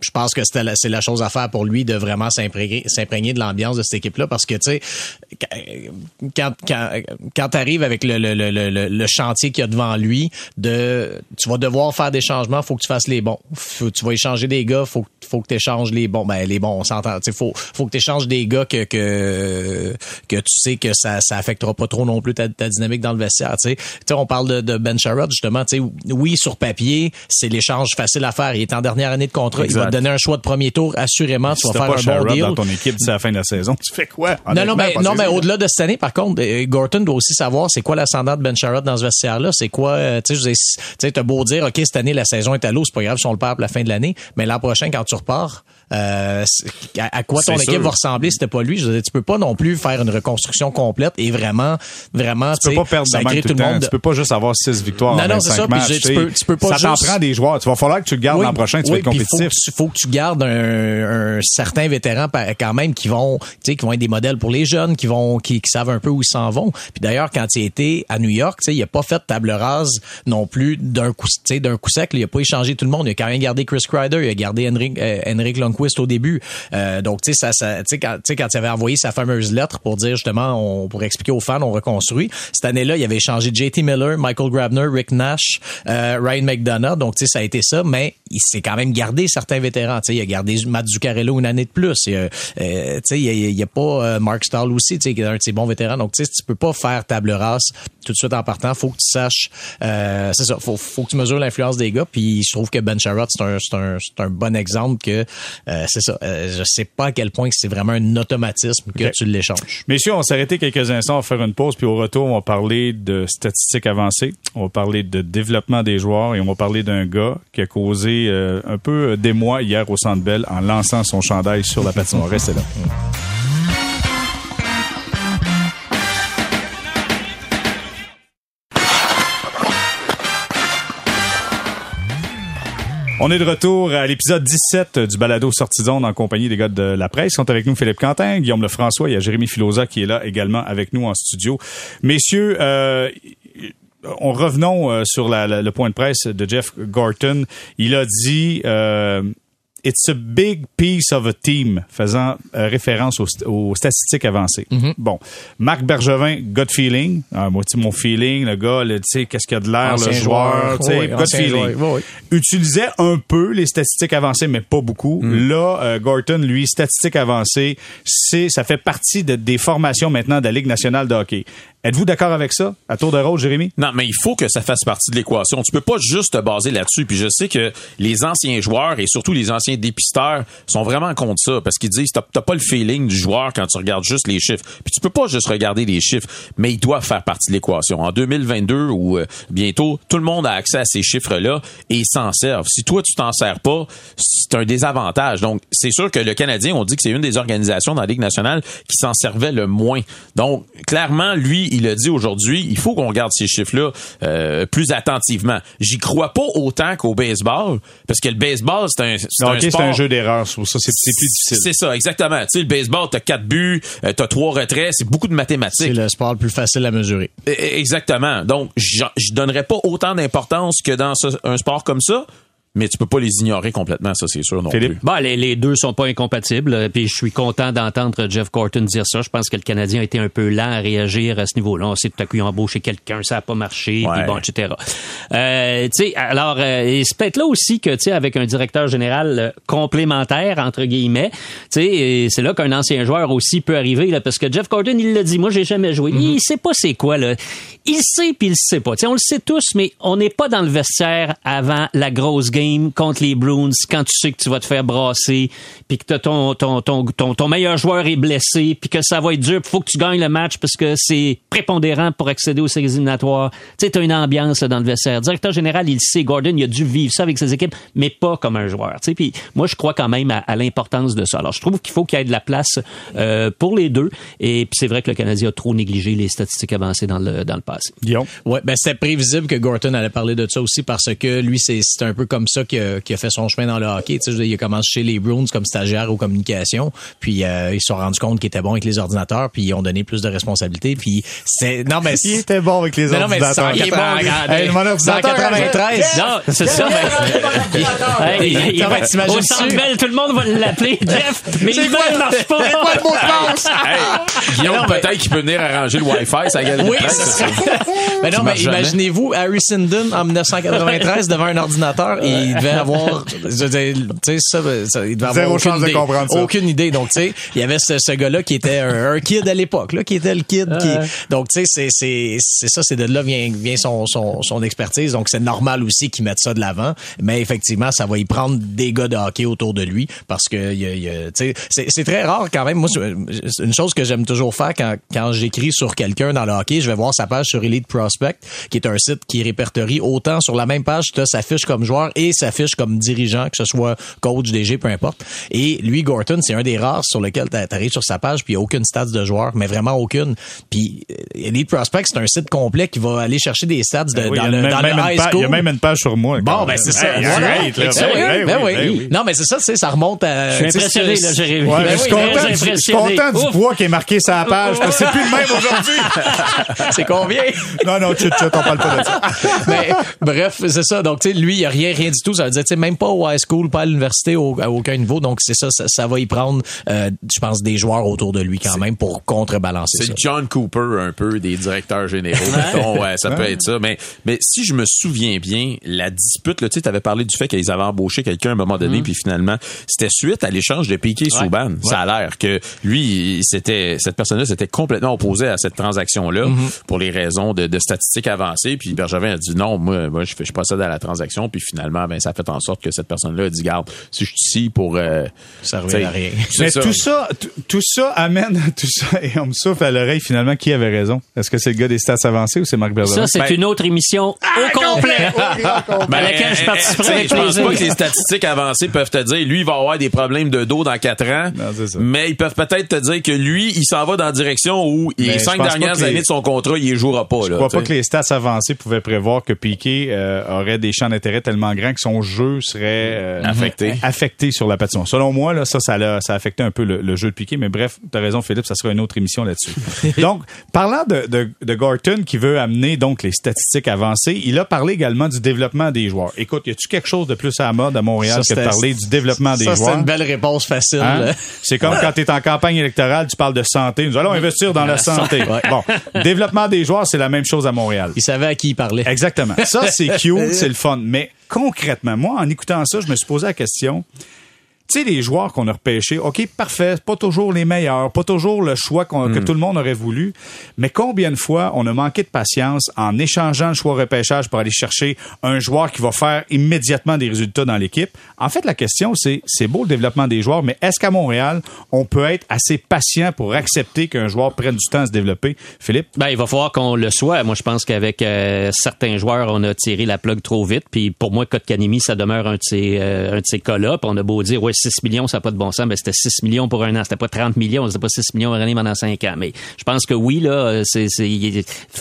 Speaker 5: je pense que la- c'est la chose à faire pour lui de vraiment s'imprégner, de l'ambiance de cette équipe-là, parce que tu sais, quand quand quand t'arrives avec le, le, le, le, le chantier qu'il y a devant lui, de tu vas devoir faire des changements, faut que tu fasses les bons. Faut- tu vas échanger des gars, faut que- faut que tu échanges les bons. Ben les bons, on s'entend. Tu sais, faut faut que tu échanges des gars que que que tu sais que ça ça affectera pas trop non plus ta, ta dynamique dans le vestiaire. Tu sais, Tu sais, on parle de, de Ben Sherrod justement. Tu sais, oui sur papier c'est l'échange facile à faire. Il est en dernière année de contrat. Il va te donner un choix de premier tour. Assurément, tu
Speaker 1: Si
Speaker 5: vas faire
Speaker 1: pas
Speaker 5: un bon deal.
Speaker 1: dans ton équipe d'ici la fin de la saison, tu fais quoi?
Speaker 5: Non, non, mais, non, mais au-delà de cette année, par contre, euh, Gorton doit aussi savoir c'est quoi l'ascendant de Ben Sherrod dans ce vestiaire-là. C'est quoi, euh, tu sais, tu sais, t'as beau dire, OK, cette année, la saison est à l'eau, c'est pas grave si on le perd la fin de l'année, mais l'an prochain, quand tu repars, euh, à, à quoi ton équipe
Speaker 3: sûr.
Speaker 5: va ressembler si c'était pas lui? Je veux dire, tu peux pas non plus faire une reconstruction complète et vraiment, vraiment,
Speaker 1: Tu peux pas perdre de même tout le temps. Tu peux pas juste avoir six victoires
Speaker 5: Non,
Speaker 1: en
Speaker 5: non, c'est
Speaker 1: 25
Speaker 5: ça,
Speaker 1: matchs.
Speaker 5: tu peux- tu peux pas
Speaker 1: ça t'en
Speaker 5: juste-
Speaker 1: prend des joueurs. Tu vas falloir que tu le gardes
Speaker 5: Oui,
Speaker 1: l'an prochain. Tu
Speaker 5: oui,
Speaker 1: vas être compétitif.
Speaker 5: que, tu, faut que tu gardes un, un certain vétéran quand même qui vont, tu sais, qui vont être des modèles pour les jeunes, qui vont, qui, qui savent un peu où ils s'en vont. Puis d'ailleurs, quand il était à New York, tu sais, il a pas fait de table rase non plus d'un coup, tu sais, d'un coup sec. Il a pas échangé tout le monde. Il a quand même gardé Chris Kreider, il a gardé Henrik, euh, Henrik Lundqvist au début. Euh, donc tu sais, ça, ça, quand, quand il avait envoyé sa fameuse lettre pour dire justement, on pour expliquer aux fans, on reconstruit. Cette année-là, il avait échangé JT Miller, Michael Grabner, Rick Nash, euh, Ryan McDonough. Donc tu sais, ça a été ça, mais il s'est quand même gardé certains vétérans. Tu sais, il a gardé Matt Zuccarello une année de plus. Il euh, tu sais, il y a, il a pas euh, Mark Stahl aussi, tu sais, qui est un de ses bons vétérans. Donc, tu sais, tu peux pas faire table rase tout de suite en partant. Faut que tu saches, euh, c'est ça, faut, faut que tu mesures l'influence des gars. Puis, je trouve que Ben Sherrod, c'est un, c'est un, bon exemple que, euh, c'est ça. Euh, je sais pas à quel point c'est vraiment un automatisme que tu l'échanges.
Speaker 1: Messieurs, on va s'arrêter quelques instants, on va faire une pause, puis au retour, on va parler de statistiques avancées, on va parler de développement des joueurs et on va parler d'un gars qui a causé euh, un peu d'émoi hier au Centre Bell en lançant son chandail sur la patinoire. Restez là. On est de retour à l'épisode 17 du balado Sortie zone en compagnie des gars de la presse. Ils sont avec nous Philippe Quentin, Guillaume Lefrançois, il y a Jérémy Filosa qui est là également avec nous en studio. Messieurs, euh, on revenons euh, sur le point de presse de Jeff Gorton. Il a dit euh, It's a big piece of a team, faisant euh, référence aux, aux statistiques avancées. Bon, Marc Bergevin, gut feeling. Ah, moi, mon feeling, le gars, le, tu sais, qu'est-ce qu'il y a de l'air, le joueur,
Speaker 5: joueur,
Speaker 1: tu sais,
Speaker 5: oui,
Speaker 1: gut feeling.
Speaker 5: joueur, oui,
Speaker 1: Utilisait un peu les statistiques avancées, mais pas beaucoup. Là, euh, Gorton, lui, statistiques avancées, c'est, ça fait partie de- des formations maintenant de la Ligue nationale de hockey. Êtes-vous d'accord avec ça? À tour de rôle, Jérémy?
Speaker 3: Non, mais il faut que ça fasse partie de l'équation. Tu peux pas juste te baser là-dessus. Puis je sais que les anciens joueurs et surtout les anciens dépisteurs sont vraiment contre ça parce qu'ils disent t'as pas le feeling du joueur quand tu regardes juste les chiffres. Puis tu peux pas juste regarder les chiffres, mais ils doivent faire partie de l'équation. En 2022 ou euh, bientôt, tout le monde a accès à ces chiffres-là et ils s'en servent. Si toi tu t'en sers pas, c'est un désavantage. Donc c'est sûr que le Canadien, on dit que c'est une des organisations dans la Ligue nationale qui s'en servait le moins. Donc clairement, lui, il a dit aujourd'hui, il faut qu'on regarde ces chiffres-là euh, plus attentivement. J'y crois pas autant qu'au baseball, parce que le baseball, c'est un, c'est
Speaker 1: Non,
Speaker 3: un
Speaker 1: c'est
Speaker 3: sport-
Speaker 1: un jeu d'erreur. C'est ça, c'est c'est plus difficile.
Speaker 3: C'est ça, exactement. Tu sais, le baseball, t'as quatre buts, euh, t'as trois retraits, c'est beaucoup de
Speaker 5: C'est
Speaker 3: mathématiques.
Speaker 5: le sport le plus facile à mesurer.
Speaker 3: E- Exactement. Donc, je donnerais pas autant d'importance que dans ce- un sport comme ça, mais tu peux pas les ignorer complètement, ça c'est sûr non
Speaker 1: Philippe?
Speaker 3: plus.
Speaker 2: Bon, les, les deux sont pas incompatibles. euh, Puis je suis content d'entendre Jeff Corton dire ça. Je pense que le Canadien a été un peu lent à réagir à ce niveau-là. On sait tout à coup embauché quelqu'un, ça a pas marché,
Speaker 3: Ouais.
Speaker 2: puis bon, etc. Euh, tu sais, alors euh, c'est peut-être là aussi que tu sais avec un directeur général euh, complémentaire entre guillemets, tu sais, c'est là qu'un ancien joueur aussi peut arriver là, parce que Jeff Corton il l'a dit, moi j'ai jamais joué. Il sait pas c'est quoi là. Il sait puis il sait pas. Tu sais, on le sait tous, mais on n'est pas dans le vestiaire avant la grosse game contre les Bruins quand tu sais que tu vas te faire brasser, puis que ton, ton, ton, ton, ton meilleur joueur est blessé, puis que ça va être dur, puis faut que tu gagnes le match parce que c'est prépondérant pour accéder aux séries éliminatoires. Tu sais, t'as une ambiance dans le vestiaire. Directeur général, il sait, Gordon, il a dû vivre ça avec ses équipes, mais pas comme un joueur. Puis moi, je crois quand même à, à l'importance de ça. Alors, je trouve qu'il faut qu'il y ait de la place euh, pour les deux, et c'est vrai que le Canadien a trop négligé les statistiques avancées dans le, dans le passé. Passé.
Speaker 1: Guillaume?
Speaker 5: Ouais, ben c'était prévisible que Gorton allait parler de ça aussi parce que lui, c'est c'est un peu comme ça qu'il a, qu'il a fait son chemin dans le hockey. Tu sais, il a commencé chez les Bruins comme stagiaire aux communications, puis euh, ils se sont rendus compte qu'il était bon avec les ordinateurs, puis ils ont donné plus de responsabilités. Puis c'est non mais
Speaker 1: Il était bon avec les
Speaker 5: Mais non, mais
Speaker 1: ordinateurs.
Speaker 5: c'est- il est bon, regardez.
Speaker 1: Hey, mon ordinateur,
Speaker 5: 193.
Speaker 2: Non, c'est ça. mais- Hey, il-
Speaker 5: t'imagines
Speaker 2: Au centre tout le monde va l'appeler Jeff, mais
Speaker 5: C'est
Speaker 2: il
Speaker 5: quoi
Speaker 2: ne marche pas.
Speaker 3: Hey, Guillaume,
Speaker 5: Non, mais-
Speaker 3: peut-être qu'il peut venir arranger le Wi-Fi, ça gagne
Speaker 5: Oui, c'est ça. Mais non, mais imaginez-vous Harry Sindon en 1993 devant un ordinateur et il devait avoir, tu sais, ça, ça, il devait avoir aucune
Speaker 1: chance de
Speaker 5: idée.
Speaker 1: comprendre ça.
Speaker 5: Aucune idée. Donc, tu sais, il y avait ce, ce gars-là qui était un, un kid à l'époque, là, qui était le kid qui, donc, tu sais, c'est, c'est, c'est ça, c'est de là vient, vient son, son, son expertise. Donc, c'est normal aussi qu'il mette ça de l'avant. Mais effectivement, ça va y prendre des gars de hockey autour de lui parce que, y a- y a- tu sais, c'est, c'est très rare quand même. Moi, une chose que j'aime toujours faire quand, quand j'écris sur quelqu'un dans le hockey, je vais voir sa page sur Elite Prospect, qui est un site qui répertorie autant sur la même page, tu as sa fiche comme joueur et sa fiche comme dirigeant, que ce soit coach, DG, peu importe. Et lui, Gorton, c'est un des rares sur lequel tu arrives sur sa page, puis il n'y a aucune stats de joueur, mais vraiment aucune. Puis euh, Elite Prospect, c'est un site complet qui va aller chercher des stats de,
Speaker 1: Ben Oui,
Speaker 5: dans
Speaker 1: il y a
Speaker 5: le,
Speaker 1: même-
Speaker 5: dans
Speaker 1: même
Speaker 5: le
Speaker 1: une
Speaker 5: high
Speaker 1: pa-
Speaker 5: school.
Speaker 1: Il y a même une page sur moi.
Speaker 5: Bon, ben c'est ça.
Speaker 1: Hey,
Speaker 5: Voilà.
Speaker 1: arrête, là.
Speaker 5: Ben oui,
Speaker 1: Ben
Speaker 5: ben
Speaker 1: oui,
Speaker 5: oui.
Speaker 1: ben oui.
Speaker 5: Non, mais c'est ça, tu sais, ça remonte à...
Speaker 2: Je suis impressionné,
Speaker 5: c'est-
Speaker 2: là, Jérémy.
Speaker 1: Ouais,
Speaker 5: Ben
Speaker 1: je
Speaker 5: oui,
Speaker 1: suis
Speaker 2: très
Speaker 1: content, du- je suis
Speaker 2: impressionné.
Speaker 1: content du
Speaker 2: Ouf.
Speaker 1: poids qui est marqué sur la page, parce que c'est plus le même aujourd'hui.
Speaker 5: C'est combien?
Speaker 1: Non, non, chut, on parle pas de ça.
Speaker 5: mais bref, c'est ça. Donc, tu sais, lui, il n'y a rien, rien du tout. Ça veut dire, tu sais, même pas au high school, pas à l'université, au- à aucun niveau. Donc, c'est ça, ça, ça va y prendre, euh, je pense, des joueurs autour de lui quand même pour contrebalancer
Speaker 3: C'est
Speaker 5: ça.
Speaker 3: le John Cooper un peu des directeurs généraux. mettons. ouais, ça peut être ça. Mais, mais si je me souviens bien, la dispute, tu sais, avais parlé du fait qu'ils avaient embauché quelqu'un à un moment donné, puis finalement, c'était suite à l'échange de Piquet Souban. Ça a l'air que lui, c'était cette personne-là s'était complètement opposé à cette transaction-là pour les raisons de, de statistiques avancées. Puis Bergevin a dit non, moi, moi je, fais- je procède à la transaction. Puis finalement, ben, ça a fait en sorte que cette personne-là a dit garde, si je suis ici pour euh,
Speaker 5: Ça revient à rien.
Speaker 3: c'est
Speaker 1: Mais
Speaker 3: ça.
Speaker 1: tout ça, tout ça amène tout ça et on me souffle à l'oreille finalement qui avait raison? Est-ce que c'est le gars des stats avancés ou c'est Marc Bergeron?
Speaker 2: Ça, c'est
Speaker 3: Ben-
Speaker 2: une autre émission au complet.
Speaker 3: Ben,
Speaker 2: à laquelle je
Speaker 3: euh,
Speaker 2: participerai
Speaker 3: tu sais,
Speaker 2: avec
Speaker 3: Je pense pas que les statistiques avancées peuvent te dire, lui, il va avoir des problèmes de dos dans quatre ans.
Speaker 1: Non, c'est ça.
Speaker 3: Mais ils peuvent peut-être te dire que lui, il s'en va dans la direction où les
Speaker 1: Mais
Speaker 3: cinq dernières
Speaker 1: les-
Speaker 3: années de son contrat, il les jouera pas.
Speaker 1: Je
Speaker 3: là,
Speaker 1: crois
Speaker 3: tu
Speaker 1: pas que les stats avancés pouvaient prévoir que Piqué euh, aurait des champs d'intérêt tellement grands que son jeu serait euh,
Speaker 3: Affecté.
Speaker 1: affecté sur la patinoire. Selon moi, là, ça, ça a, ça a affecté un peu le, le jeu de Piqué. Mais bref, t'as raison, Philippe, ça sera une autre émission là-dessus. donc, parlant de, de, de Gorton qui veut amener donc les statistiques avancées, il a parlé également du développement des joueurs. Écoute, y a-tu quelque chose de plus à la mode à Montréal
Speaker 5: Ça,
Speaker 1: que de parler du développement des
Speaker 5: Ça, c'est
Speaker 1: joueurs?
Speaker 5: une belle réponse facile.
Speaker 1: Hein? C'est comme quand tu es en campagne électorale, tu parles de santé. Nous allons investir dans la santé.
Speaker 5: Ouais.
Speaker 1: Bon, développement des joueurs, c'est la même chose à Montréal.
Speaker 5: Il savait à qui il parlait.
Speaker 1: Exactement. Ça, c'est cute, c'est le fun. Mais concrètement, moi, en écoutant ça, je me suis posé la question. Tu sais, les joueurs qu'on a repêchés, OK, parfait, pas toujours les meilleurs, pas toujours le choix que tout le monde aurait voulu, mais combien de fois on a manqué de patience en échangeant le choix repêchage pour aller chercher un joueur qui va faire immédiatement des résultats dans l'équipe? En fait, la question, c'est, c'est beau le développement des joueurs, mais est-ce qu'à Montréal, on peut être assez patient pour accepter qu'un joueur prenne du temps à se développer? Philippe?
Speaker 2: Ben, il va falloir qu'on le soit. Moi, je pense qu'avec euh, certains joueurs, on a tiré la plug trop vite. Puis pour moi, Kotkanimi, ça demeure un de ces, euh, un de ces cas-là. Puis on a beau dire, ouais, 6 millions, ça n'a pas de bon sens. Ben, c'était 6 millions pour un an. C'était pas 30 millions. C'était pas 6 millions par année pendant 5 ans. Mais je pense que oui, là, c'est,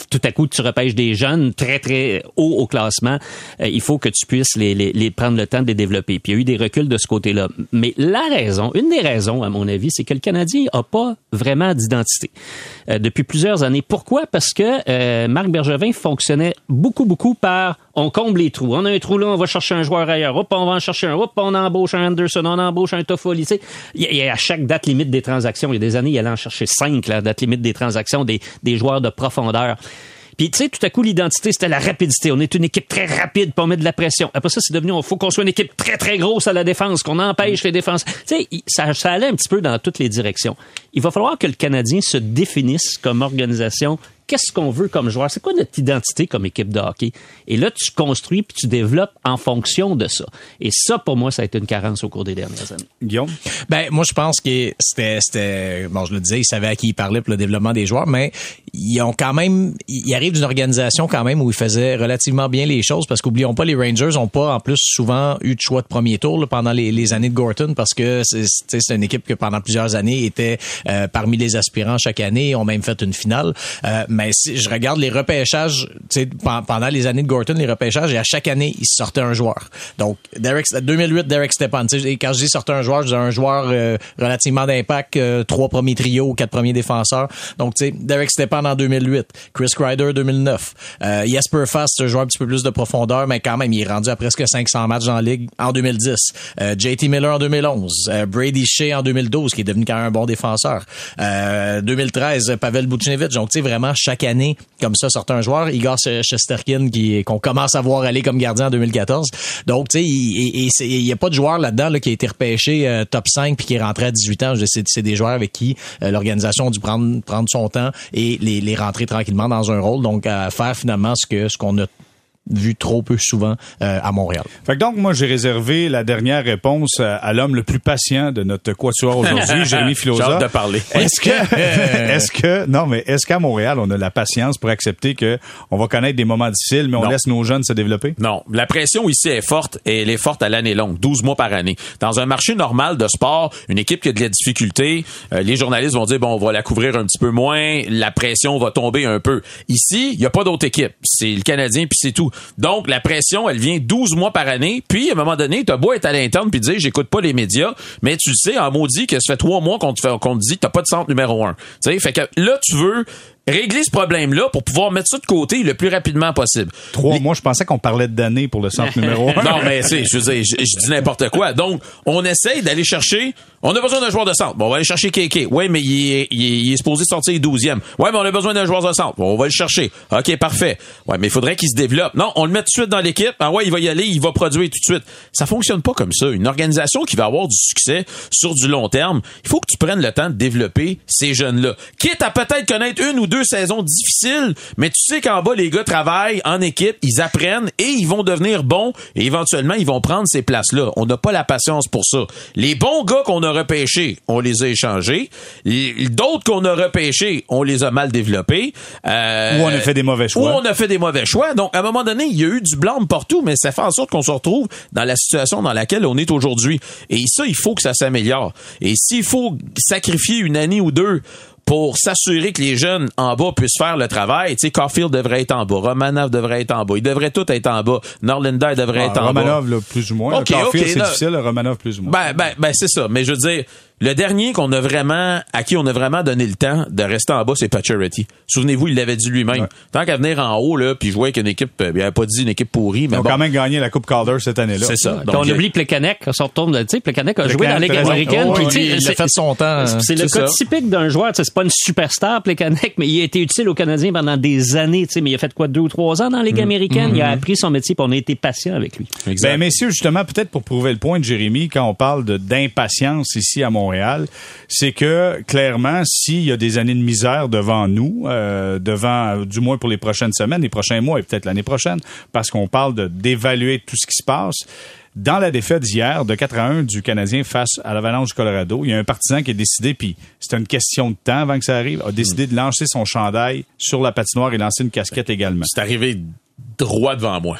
Speaker 2: tout à coup, tu repêches des jeunes très, très haut au classement. Euh, il faut que tu puisses les, prendre le temps de les développer. Puis il y a eu des reculs de ce côté-là. Mais la raison, une des raisons, à mon avis, c'est que le Canadien a pas vraiment d'identité euh, depuis plusieurs années. Pourquoi? Parce que euh, Marc Bergevin fonctionnait beaucoup, beaucoup par on comble les trous. On a un trou là, on va chercher un joueur ailleurs. Hop, on va en chercher un. Hop, on embauche un Anderson, on embauche un Toffoli. Il y, a- à chaque date limite des transactions, il y a des années, il allait en chercher cinq, la date limite des transactions, des, des joueurs de profondeur. Puis, tu sais, tout à coup, l'identité, c'était la rapidité. On est une équipe très rapide pour mettre de la pression. Après ça, c'est devenu, il faut qu'on soit une équipe très, très grosse à la défense, qu'on empêche les défenses. Tu sais, ça, ça allait un petit peu dans toutes les directions. Il va falloir que le Canadien se définisse comme organisation. Qu'est-ce qu'on veut comme joueur? C'est quoi notre identité comme équipe de hockey? Et là, tu construis puis tu développes en fonction de ça. Et ça, pour moi, ça a été une carence au cours des dernières années.
Speaker 1: Guillaume?
Speaker 5: Ben, moi, je pense que c'était, c'était, bon, je le disais, ils savaient à qui ils parlaient pour le développement des joueurs, mais ils ont quand même, ils arrivent d'une organisation quand même où ils faisaient relativement bien les choses parce qu'oublions pas, les Rangers ont pas, en plus, souvent eu de choix de premier tour là, pendant les, années de Gorton parce que c'est, une équipe que pendant plusieurs années était euh, parmi les aspirants chaque année, ont même fait une finale. Euh, mais si je regarde les repêchages, pendant les années de Gorton, les repêchages, et à chaque année, il sortait un joueur. Donc, Derek, 2008, Derek Stepan. Et quand je dis sortait un joueur, je un joueur euh, relativement d'impact, euh, trois premiers trios, quatre premiers défenseurs. Donc, Derek Stepan en 2008, Chris Kreider 2009, euh, Jesper Fast, un joueur un petit peu plus de profondeur, mais quand même, il est rendu à presque 500 matchs la ligue en 2010. Euh, JT Miller en 2011, euh, Brady Shea en 2012, qui est devenu quand même un bon défenseur. Euh, 2013, Pavel Buchnevich. Donc, tu sais, vraiment, chaque année, comme ça, sortait un joueur. Igor Shesterkin, qui, qu'on commence à voir aller comme gardien en 2014. Donc, tu sais, il n'y a pas de joueur là-dedans là, qui a été repêché euh, top 5 puis qui est rentré à 18 ans. C'est des joueurs avec qui euh, l'organisation a dû prendre, prendre son temps et les, les rentrer tranquillement dans un rôle. Donc, à faire finalement ce que ce qu'on a vu trop peu souvent euh, à Montréal.
Speaker 1: Fait que donc, moi, j'ai réservé la dernière réponse à, à l'homme le plus patient de notre quatuor aujourd'hui, Jérémy
Speaker 3: J'ai hâte
Speaker 1: Filosa.
Speaker 3: de parler.
Speaker 1: Est-ce que, est-ce que, non, mais est-ce qu'à Montréal, on a la patience pour accepter que on va connaître des moments difficiles, mais on
Speaker 3: Non.
Speaker 1: laisse nos jeunes se développer?
Speaker 3: Non, la pression ici est forte et elle est forte à l'année longue, 12 mois par année. Dans un marché normal de sport, une équipe qui a de la difficulté, euh, les journalistes vont dire bon, on va la couvrir un petit peu moins, la pression va tomber un peu. Ici, il y a pas d'autre équipe, c'est le Canadien puis c'est tout. Donc la pression, elle vient 12 mois par année, puis à un moment donné, t'as beau être à l'interne puis dire j'écoute pas les médias, mais tu sais en maudit que ça fait trois mois qu'on te fait qu'on te t'as pas de centre numéro un. Tu sais, fait que là tu veux régler ce problème-là pour pouvoir mettre ça de côté le plus rapidement possible.
Speaker 1: Trois mois, je pensais qu'on parlait d'années pour le centre numéro un.
Speaker 3: Non, mais c'est, je je, je dis n'importe quoi. Donc, on essaye d'aller chercher. On a besoin d'un joueur de centre. Bon, on va aller chercher KK. Ouais, mais il est, il est, il est supposé sortir 12e. Ouais, mais on a besoin d'un joueur de centre. Bon, on va le chercher. OK, parfait. Ouais, mais il faudrait qu'il se développe. Non, on le met tout de suite dans l'équipe. Ah ouais, il va y aller, il va produire tout de suite. Ça fonctionne pas comme ça. Une organisation qui va avoir du succès sur du long terme, il faut que tu prennes le temps de développer ces jeunes-là. Quitte à peut-être connaître une ou deux saisons difficiles, mais tu sais qu'en bas, les gars travaillent en équipe, ils apprennent et ils vont devenir bons et éventuellement, ils vont prendre ces places-là. On n'a pas la patience pour ça. Les bons gars qu'on a repêchés, on les a échangés. D'autres qu'on a repêchés, on les a mal développés. Euh,
Speaker 1: Ou on a fait des mauvais choix.
Speaker 3: Ou on a fait des mauvais choix. Donc, à un moment donné, il y a eu du blâme partout, mais ça fait en sorte qu'on se retrouve dans la situation dans laquelle on est aujourd'hui. Et ça, il faut que ça s'améliore. Et s'il faut sacrifier une année ou deux pour s'assurer que les jeunes en bas puissent faire le travail. Tu sais, Caulfield devrait être en bas, Romanov devrait être en bas, ils devraient tous être en bas, Norlinder devrait
Speaker 1: Ah,
Speaker 3: être en
Speaker 1: Romanov,
Speaker 3: bas.
Speaker 1: là, plus ou moins.
Speaker 3: Ok,
Speaker 1: Le Caulfield,
Speaker 3: ok,
Speaker 1: c'est difficile. Romanov, plus ou moins.
Speaker 3: Ben, ben, ben, c'est ça. Mais je veux dire, le dernier qu'on a vraiment, à qui on a vraiment donné le temps de rester en bas, c'est Pacioretty. Souvenez-vous, il l'avait dit lui-même.
Speaker 1: Ouais.
Speaker 3: Tant qu'à venir en haut, là, puis je voyais qu'une équipe, euh, il avait pas dit une équipe pourrie, mais
Speaker 1: Ils ont
Speaker 3: bon.
Speaker 1: quand même gagné la Coupe Calder cette année-là.
Speaker 3: C'est ça. Donc,
Speaker 2: on oublie Plekanec, on se retourne, tu sais, Plekanec a joué dans la Ligue américaine.
Speaker 5: Oh,
Speaker 2: puis,
Speaker 5: il a fait son temps.
Speaker 2: C'est le cas
Speaker 3: ça.
Speaker 2: typique d'un joueur. C'est pas une superstar, Plekanec, mais il a été utile aux Canadiens pendant des années. tu sais, Mais il a fait quoi, deux ou trois ans dans la Ligue américaine? Il a appris son métier, puis on a été patient avec lui.
Speaker 3: Exact.
Speaker 1: Ben, messieurs, justement, peut-être pour prouver le point de Jérémy, quand on parle d'impatience ici à Montréal, c'est que clairement, s'il y a des années de misère devant nous, euh, devant, euh, du moins pour les prochaines semaines, les prochains mois et peut-être l'année prochaine, parce qu'on parle de d'évaluer tout ce qui se passe. Dans la défaite d'hier de 4 à 1 du Canadien face à l'Avalanche du Colorado, il y a un partisan qui a décidé, puis c'est une question de temps avant que ça arrive, a décidé de lancer son chandail sur la patinoire et lancer une casquette également.
Speaker 3: c'est arrivé droit devant moi.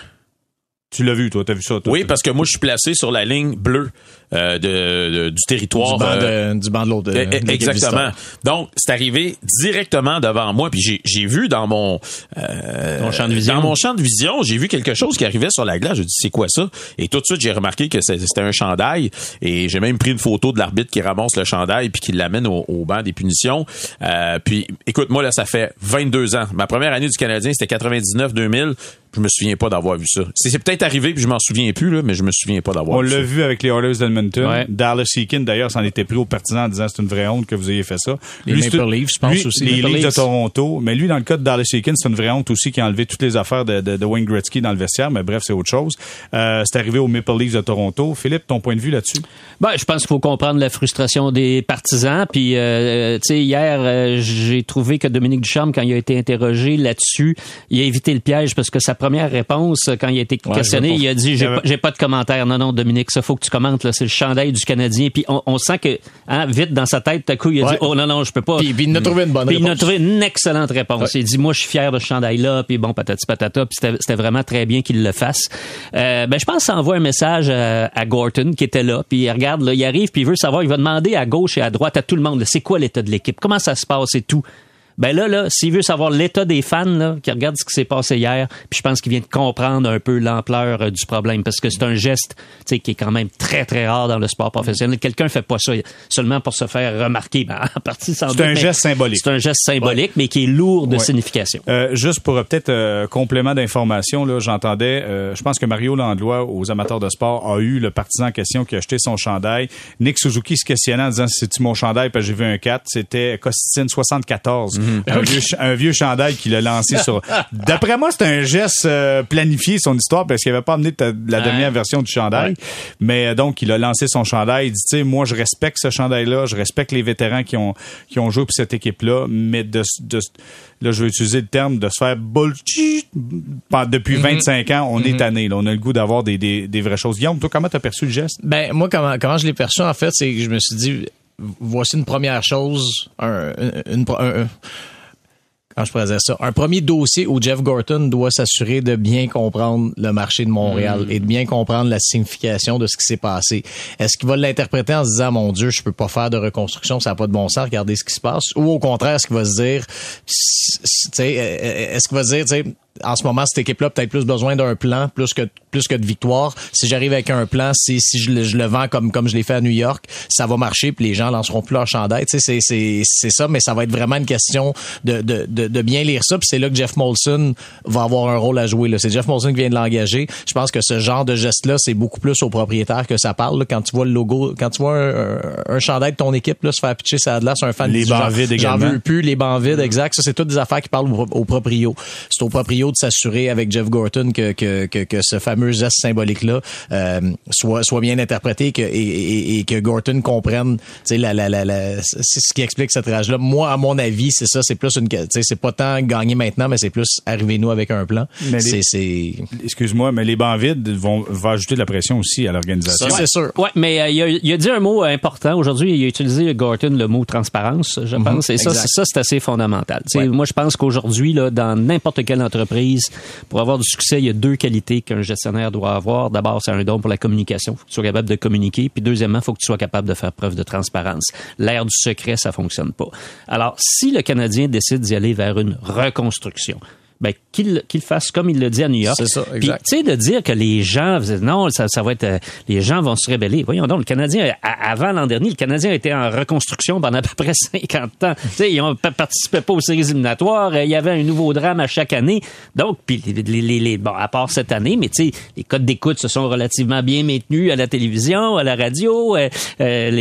Speaker 1: Tu l'as vu, toi, t'as vu ça, toi?
Speaker 3: Oui, parce que moi, je suis placé sur la ligne bleue euh, de, de- du territoire.
Speaker 5: du banc
Speaker 3: euh,
Speaker 5: de, du banc de l'autre. de- de l'équipe
Speaker 3: Exactement. Donc, c'est arrivé directement devant moi, puis j'ai, j'ai vu dans mon euh,
Speaker 2: champ de vision.
Speaker 3: dans mon champ de vision, j'ai vu quelque chose qui arrivait sur la glace. Je dis c'est quoi ça? Et tout de suite, j'ai remarqué que c'était un chandail, et j'ai même pris une photo de l'arbitre qui ramasse le chandail puis qui l'amène au, au banc des punitions. Euh, puis, écoute, moi là, ça fait 22 ans. Ma première année du Canadien, c'était 99-2000. Je me souviens pas d'avoir vu ça. C'est, c'est peut-être arrivé, puis je m'en souviens plus là, mais je me souviens pas d'avoir
Speaker 1: On
Speaker 3: vu ça.
Speaker 1: l'a vu avec les Oilers d'Edmonton.
Speaker 2: Ouais.
Speaker 1: Dallas Eakin, d'ailleurs, s'en était pris au partisan en disant c'est une vraie honte que vous ayez fait ça.
Speaker 5: Les Maple Leafs, je pense
Speaker 1: lui,
Speaker 5: aussi.
Speaker 1: Les
Speaker 5: Maple
Speaker 1: Leafs de. Toronto. Mais lui, dans le cas de Dallas Eakin, c'est une vraie honte aussi qui a enlevé toutes les affaires de, de, de Wayne Gretzky dans le vestiaire. Mais bref, c'est autre chose. Euh, c'est arrivé aux Maple Leafs de Toronto. Philippe, ton point de vue là-dessus?
Speaker 2: Ben, je pense qu'il faut comprendre la frustration des partisans. Puis, euh, tu sais, hier, euh, j'ai trouvé que Dominique Ducharme, quand il a été interrogé là-dessus, il a évité le piège parce que sa première réponse, quand il a été questionné, il a dit j'ai pas, pas de commentaire. Non, non, Dominique, ça faut que tu commentes. Là, c'est le chandail du Canadien. Puis on, on sent que hein, vite dans sa tête, tout à coup, il a
Speaker 5: Ouais.
Speaker 2: dit oh non non, je peux pas.
Speaker 5: Puis, puis il a trouvé une bonne
Speaker 2: Puis il a
Speaker 5: réponse.
Speaker 2: trouvé une excellente réponse. Il dit moi je suis fier de ce chandail là puis bon patati patata puis c'était c'était vraiment très bien qu'il le fasse. Euh, ben je pense que ça envoie un message à, à Gorton qui était là puis il regarde là, il arrive puis il veut savoir il va demander à gauche et à droite à tout le monde c'est quoi l'état de l'équipe? Comment ça se passe et tout? Ben là, là, s'il veut savoir l'état des fans, là, qui regarde ce qui s'est passé hier, puis je pense qu'il vient de comprendre un peu l'ampleur euh, du problème, parce que c'est un geste, tu sais, qui est quand même très, très rare dans le sport professionnel. Quelqu'un fait pas ça seulement pour se faire remarquer. Ben, en partie, sans
Speaker 1: C'est un geste symbolique.
Speaker 2: C'est un geste symbolique, mais qui est lourd de
Speaker 1: Ouais.
Speaker 2: signification.
Speaker 1: Euh, juste pour euh, peut-être euh, complément d'information, là, j'entendais, euh, je pense que Mario Landlois, aux amateurs de sport, a eu le partisan en question qui a acheté son chandail. Nick Suzuki se questionnant en disant c'est-tu mon chandail parce que j'ai vu un 4. C'était Costitine 74. Un, vieux, ch- un vieux chandail qu'il a lancé sur... D'après moi, c'est un geste euh, planifié, son histoire, parce qu'il avait pas amené la dernière version du chandail. Mais euh, donc, il a lancé son chandail. Il dit, tu sais, moi, je respecte ce chandail-là. Je respecte les vétérans qui ont, qui ont joué pour cette équipe-là. Mais de, de, là, je vais utiliser le terme de se faire bullshit depuis 25 ans. On est tanné. Là. On a le goût d'avoir des, des, des vraies choses. Guillaume, toi, comment t'as perçu le geste?
Speaker 5: Ben moi comment comment je l'ai perçu en fait, c'est que je me suis dit voici une première chose, un, une, un- un- comment je dire ça, un premier dossier où Jeff Gorton doit s'assurer de bien comprendre le marché de Montréal et de bien comprendre la signification de ce qui s'est passé. Est-ce qu'il va l'interpréter en se disant mon Dieu, je peux pas faire de reconstruction, ça n'a pas de bon sens, regardez ce qui se passe, ou au contraire, est-ce qu'il va se dire, est-ce qu'il va se dire, tu sais, en ce moment, cette équipe-là a peut-être plus besoin d'un plan, plus que plus que de victoire. Si j'arrive avec un plan, si, si je, le, je le vends comme comme je l'ai fait à New York, ça va marcher, puis les gens lanceront plus leur chandail. Tu sais, c'est c'est c'est ça, mais ça va être vraiment une question de de de, de bien lire ça. Puis c'est là que Jeff Molson va avoir un rôle à jouer. Là, c'est Jeff Molson qui vient de l'engager. Je pense que ce genre de geste-là, c'est beaucoup plus au propriétaire que ça parle. là. Quand tu vois le logo, quand tu vois un, un, un chandail de ton équipe là se faire pitcher ça là, c'est un fan
Speaker 1: Les bancs
Speaker 5: j'en-
Speaker 1: vides
Speaker 5: J'en
Speaker 1: également.
Speaker 5: veux plus, les bancs vides, exact. Ça, c'est toutes des affaires qui parlent au, au proprio. C'est au proprio de s'assurer avec Jeff Gorton que, que, que, que ce fameux geste symbolique-là euh, soit, soit bien interprété que, et, et, et que Gorton comprenne la, la, la, la, ce qui explique cette rage-là. Moi, à mon avis, c'est ça. C'est plus une... C'est pas tant gagner maintenant, mais c'est plus arriver-nous avec un plan.
Speaker 1: Excuse-moi, mais les bancs vides vont, vont ajouter de la pression aussi à l'organisation.
Speaker 5: Ça, c'est sûr.
Speaker 2: Ouais, mais euh, il, a, il a dit un mot important aujourd'hui. Il a utilisé Gorton le mot transparence, je pense. Et ça,
Speaker 5: exact.
Speaker 2: ça, c'est assez fondamental. Tu sais, Moi, je pense qu'aujourd'hui, là, dans n'importe quelle entreprise, pour avoir du succès, il y a deux qualités qu'un gestionnaire doit avoir. D'abord, c'est un don pour la communication. Faut que tu sois capable de communiquer. Puis deuxièmement, faut que tu sois capable de faire preuve de transparence. L'ère du secret, ça fonctionne pas. Alors, si le Canadien décide d'y aller vers une reconstruction, ben, qu'il qu'il fasse comme il le dit à New York.
Speaker 5: C'est ça,
Speaker 2: Puis,
Speaker 5: exact.
Speaker 2: tu sais, de dire que les gens, non, ça, ça va être, euh, les gens vont se rébeller. Voyons donc, le Canadien, a- avant l'an dernier, le Canadien était en reconstruction pendant à peu près 50 ans. Tu sais, ils ont pa- participé pas aux séries éliminatoires. euh, Il y avait un nouveau drame à chaque année. Donc, puis les, les, les- bon, à part cette année, mais tu sais, les codes d'écoute se sont relativement bien maintenus à la télévision, à la radio. euh, euh,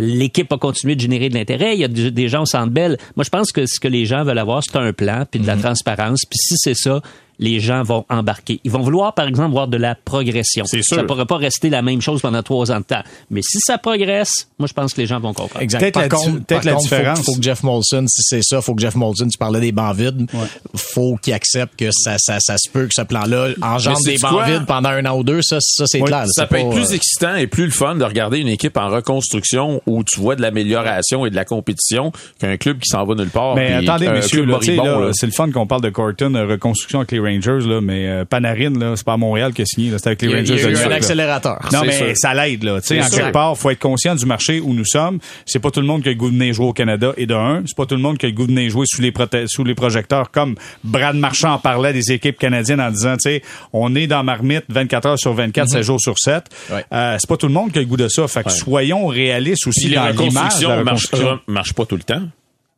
Speaker 2: L'équipe a continué de générer de l'intérêt. Il y a des gens au centre belle. Moi, je pense que ce que les gens veulent avoir, c'est un plan, puis de la transparence. Puis si c'est ça, les gens vont embarquer. Ils vont vouloir, par exemple, voir de la progression.
Speaker 1: C'est sûr.
Speaker 2: Ça ne pourra pas rester la même chose pendant trois ans de temps. Mais si ça progresse, moi, je pense que les gens vont comprendre.
Speaker 5: Exact.
Speaker 1: Peut-être
Speaker 5: Par
Speaker 1: la
Speaker 5: contre,
Speaker 1: peut-être
Speaker 5: par
Speaker 1: la
Speaker 5: contre, faut-
Speaker 1: différence.
Speaker 5: Faut, que Jeff Molson, si c'est ça, faut que Jeff Molson, tu parlais des bancs vides, faut qu'il accepte que ça, ça, ça se peut que ce plan-là engendre des bancs
Speaker 3: quoi?
Speaker 5: vides pendant un an ou deux. Ça, ça c'est clair.
Speaker 3: Ça
Speaker 5: C'est
Speaker 3: peut
Speaker 5: pas,
Speaker 3: être plus
Speaker 5: euh,
Speaker 3: excitant et plus le fun de regarder une équipe en reconstruction où tu vois de l'amélioration et de la compétition qu'un club qui s'en va nulle part.
Speaker 1: Mais attendez, messieurs, là,
Speaker 3: moribond,
Speaker 1: là,
Speaker 3: là.
Speaker 1: c'est le fun qu'on parle de Corton, euh, reconstruction avec les Rangers, là, mais euh, Panarin, là, c'est pas à Montréal qui a signé, là, c'est avec les
Speaker 5: il
Speaker 1: Rangers.
Speaker 5: il y a
Speaker 1: de
Speaker 5: eu
Speaker 1: New
Speaker 5: un accélérateur.
Speaker 1: Non, mais
Speaker 3: sûr.
Speaker 1: ça l'aide, là. Tu sais, en
Speaker 3: sûr.
Speaker 1: quelque part, faut être conscient du marché où nous sommes. C'est pas tout le monde qui a le goût de venir jouer au Canada. Et de un, c'est pas tout le monde qui a le goût de venir jouer sous les, sous les projecteurs, comme Brad Marchand en parlait des équipes canadiennes en disant, tu sais, on est dans Marmite 24 heures sur 24, 7 jours sur 7.
Speaker 5: Ouais.
Speaker 1: Euh, c'est pas tout le monde qui a le goût de ça. Fait que soyons réalistes aussi
Speaker 3: Puis les
Speaker 1: dans l'image la reconstruction.
Speaker 3: marchent pas tout le temps.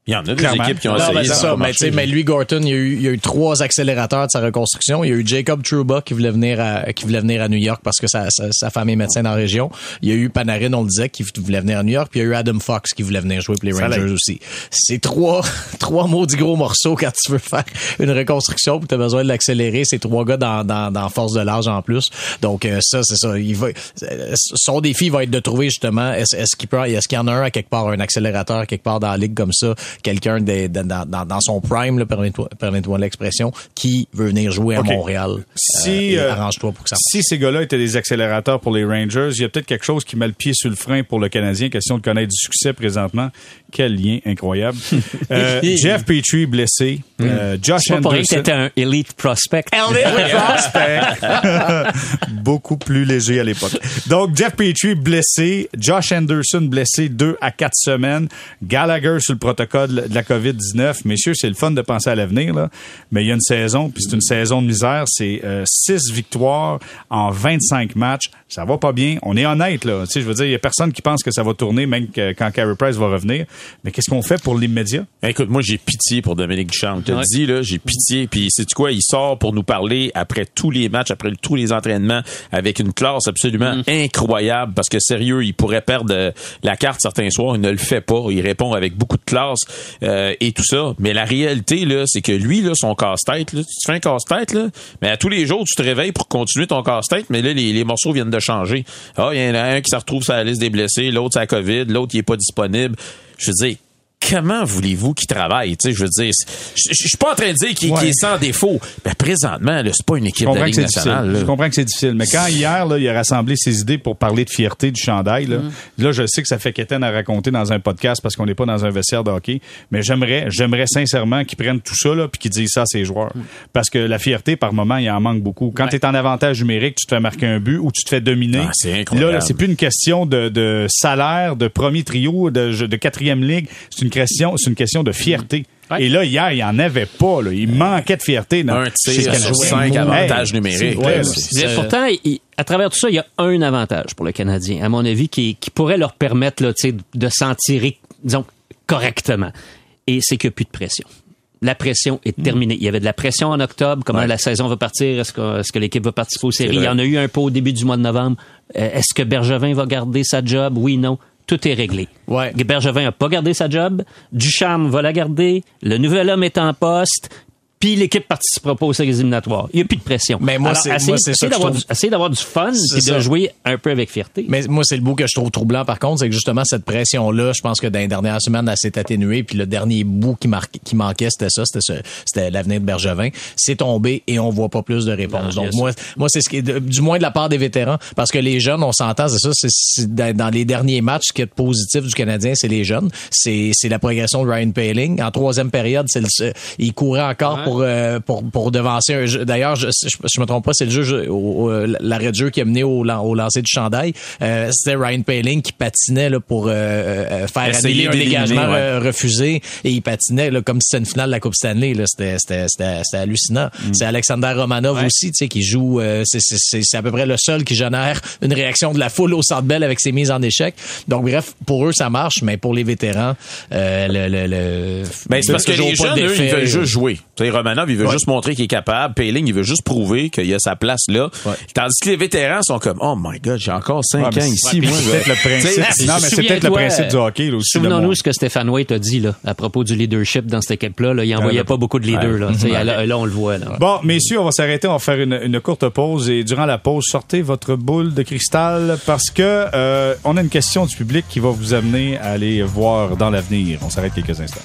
Speaker 3: Il y en a des équipes qui ont
Speaker 5: Non,
Speaker 3: essayé.
Speaker 5: ben,
Speaker 3: ça
Speaker 5: Mais,
Speaker 3: marché.
Speaker 5: tu sais, mais lui, Gorton, il y, a eu, il y a eu trois accélérateurs de sa reconstruction. Il y a eu Jacob Trouba qui voulait venir à, qui voulait venir à New York parce que sa, sa, sa femme est médecin dans la région. Il y a eu Panarin, on le disait, qui voulait venir à New York. Puis il y a eu Adam Fox qui voulait venir jouer pour les
Speaker 1: Ça
Speaker 5: Rangers aussi. C'est trois, trois maudits gros morceaux quand tu veux faire une reconstruction puis tu as besoin de l'accélérer. C'est trois gars dans, dans, dans force de l'âge en plus. Donc, euh, ça, c'est ça. Il va, euh, son défi va être de trouver justement, est-ce, est-ce qu'il peut, est-ce qu'il y en a un à quelque part, un accélérateur quelque part dans la ligue comme ça, quelqu'un de- de- dans, dans, dans son prime, permets-toi, l'expression, qui veut venir jouer à. Montréal.
Speaker 1: Si,
Speaker 5: et
Speaker 1: euh,
Speaker 5: arrange-toi pour que ça
Speaker 1: Si ces gars-là étaient des accélérateurs pour les Rangers, il y a peut-être quelque chose qui met le pied sur le frein pour le Canadien. Question de connaître du succès présentement. Quel lien incroyable. Euh, Jeff Petrie blessé. Euh, Josh
Speaker 2: C'est pour
Speaker 1: Anderson.
Speaker 2: t'étais un elite prospect.
Speaker 1: Beaucoup plus léger à l'époque. Donc, Jeff Petrie blessé, Josh Anderson blessé deux à quatre semaines, Gallagher sur le protocole cas de la COVID-19. Messieurs, c'est le fun de penser à l'avenir, là. Mais il y a une saison, puis c'est une saison de misère. C'est euh, six victoires en 25 matchs. Ça va pas bien. On est honnête, là. Tu sais, je veux dire, il y a personne qui pense que ça va tourner, même que, quand Carey Price va revenir. Mais qu'est-ce qu'on fait pour l'immédiat?
Speaker 3: Écoute, moi, j'ai pitié pour Dominique Duchamp. Je te
Speaker 2: Ouais.
Speaker 3: dis, là, j'ai pitié. Puis, c'est quoi? Il sort pour nous parler après tous les matchs, après tous les entraînements, avec une classe absolument incroyable. Parce que, sérieux, il pourrait perdre euh, la carte certains soirs. Il ne le fait pas. Il répond avec beaucoup de classe euh, et tout ça. Mais la réalité, là, c'est que lui, là, son casse-tête, tu fais un casse-tête, mais à tous les jours, tu te réveilles pour continuer ton casse-tête, mais là, les, les morceaux viennent de changer. Ah, il y en a un qui se retrouve sur la liste des blessés, l'autre, c'est la COVID, l'autre, il est pas disponible. Je veux comment voulez-vous qu'il travaille? Tu sais, je veux dire, je suis pas en train de dire qu'il est sans défaut. Mais présentement, là, c'est pas une équipe de Ligue
Speaker 1: difficile.
Speaker 3: nationale.
Speaker 1: je comprends que c'est difficile. Mais quand hier, là, il a rassemblé ses idées pour parler de fierté du chandail, là, là je sais que ça fait qu'Étienne à raconter dans un podcast parce qu'on n'est pas dans un vestiaire de hockey. Mais j'aimerais, j'aimerais sincèrement qu'ils prennent tout ça, là, puis qu'ils disent ça à ses joueurs. Parce que la fierté, par moment, il en manque beaucoup. Quand tu es en avantage numérique, tu te fais marquer un but ou tu te fais dominer.
Speaker 3: Ah, c'est incroyable.
Speaker 1: Là, là, c'est plus une question de, de salaire, de premier trio, de, de quatrième ligue. C'est une question, c'est une question de fierté.
Speaker 2: Ouais.
Speaker 1: Et là, hier, il n'y en avait pas. Là. Il manquait de fierté. Dans,
Speaker 3: Un tir sur cinq
Speaker 1: Hey,
Speaker 3: avantages numériques.
Speaker 2: pourtant, il- à travers tout ça, il y a un avantage pour le Canadien, à mon avis, qui, qui pourrait leur permettre là, de s'en tirer, disons, correctement. Et c'est qu'il n'y a plus de pression. La pression est terminée. Il y avait de la pression en octobre. Comment
Speaker 3: Ouais.
Speaker 2: la saison va partir? Est-ce que, est-ce que l'équipe va participer aux séries? Il y en a eu un peu au début du mois de novembre. Euh, est-ce que Bergevin va garder sa job? Oui, non. Tout est réglé.
Speaker 5: Ouais.
Speaker 2: Bergevin n'a pas gardé sa job. Ducharme va la garder. Le nouvel homme est en poste. Puis l'équipe participera pas aux séries éliminatoires. Il n'y a plus de pression.
Speaker 5: Mais moi, c'est-
Speaker 2: d'avoir
Speaker 5: trouve-
Speaker 2: du, du fun et de jouer un peu avec fierté.
Speaker 5: Mais moi, c'est le bout que je trouve troublant, par contre, c'est que justement, cette pression-là, je pense que dans les dernières semaines, elle s'est atténuée, puis le dernier bout qui, manquait, c'était ça, c'était l'avenir de Bergevin. C'est tombé et on voit pas plus de réponses. Donc, moi, moi c'est ce qui est, de- du moins de la part des vétérans, parce que les jeunes, on s'entend, c'est ça, c'est- dans, les derniers matchs, ce qui est positif du Canadien, c'est les jeunes. C'est c'est la progression de Ryan Paling. En troisième période, le- il courait encore
Speaker 2: Ouais.
Speaker 5: pour, euh, pour, pour devancer un jeu. D'ailleurs, je, je, je me trompe pas, c'est le jeu, au- au- l'arrêt de jeu qui a mené au, au lancer du chandail. Euh, C'était Ryan Paling qui patinait là, pour euh, euh, faire annuler un dégagement
Speaker 3: ouais.
Speaker 5: euh, refusé et il patinait là, comme si c'était une finale de la Coupe Stanley. là. C'était c'était- c'était- c'était hallucinant.
Speaker 3: Mm.
Speaker 5: C'est Alexander Romanov aussi, tu sais, qui joue. euh, c'est- c'est c'est- c'est à peu près le seul qui génère une réaction de la foule au Centre Bell avec ses mises en échec. Donc bref, pour eux ça marche, mais pour les vétérans, euh, le, le, le
Speaker 3: Ben, c'est parce que les jeunes, eux, ils veulent juste jouer. Romanov, il veut
Speaker 5: Ouais.
Speaker 3: juste montrer qu'il est capable. Payling, il veut juste prouver qu'il a sa place là.
Speaker 5: Ouais.
Speaker 3: Tandis que les vétérans sont comme, oh my god, j'ai encore cinq
Speaker 1: Ouais, mais
Speaker 3: ans
Speaker 1: c'est-
Speaker 3: ici,
Speaker 1: ouais,
Speaker 3: moi.
Speaker 1: c'est peut-être le principe.
Speaker 3: T'sais,
Speaker 1: Non, mais c'est peut-être le
Speaker 2: Souviens-toi,
Speaker 1: principe du hockey, là, aussi.
Speaker 2: Souvenons-nous ce que Stéphane White a dit là, à propos du leadership dans cette équipe-là. Là. Il n'envoyait
Speaker 1: Ouais.
Speaker 2: pas beaucoup de leaders. Là, on le voit. Là.
Speaker 1: Bon, messieurs, on va s'arrêter, on va faire une, une courte pause et durant la pause, sortez votre boule de cristal parce que euh, on a une question du public qui va vous amener à aller voir dans l'avenir. On s'arrête quelques instants.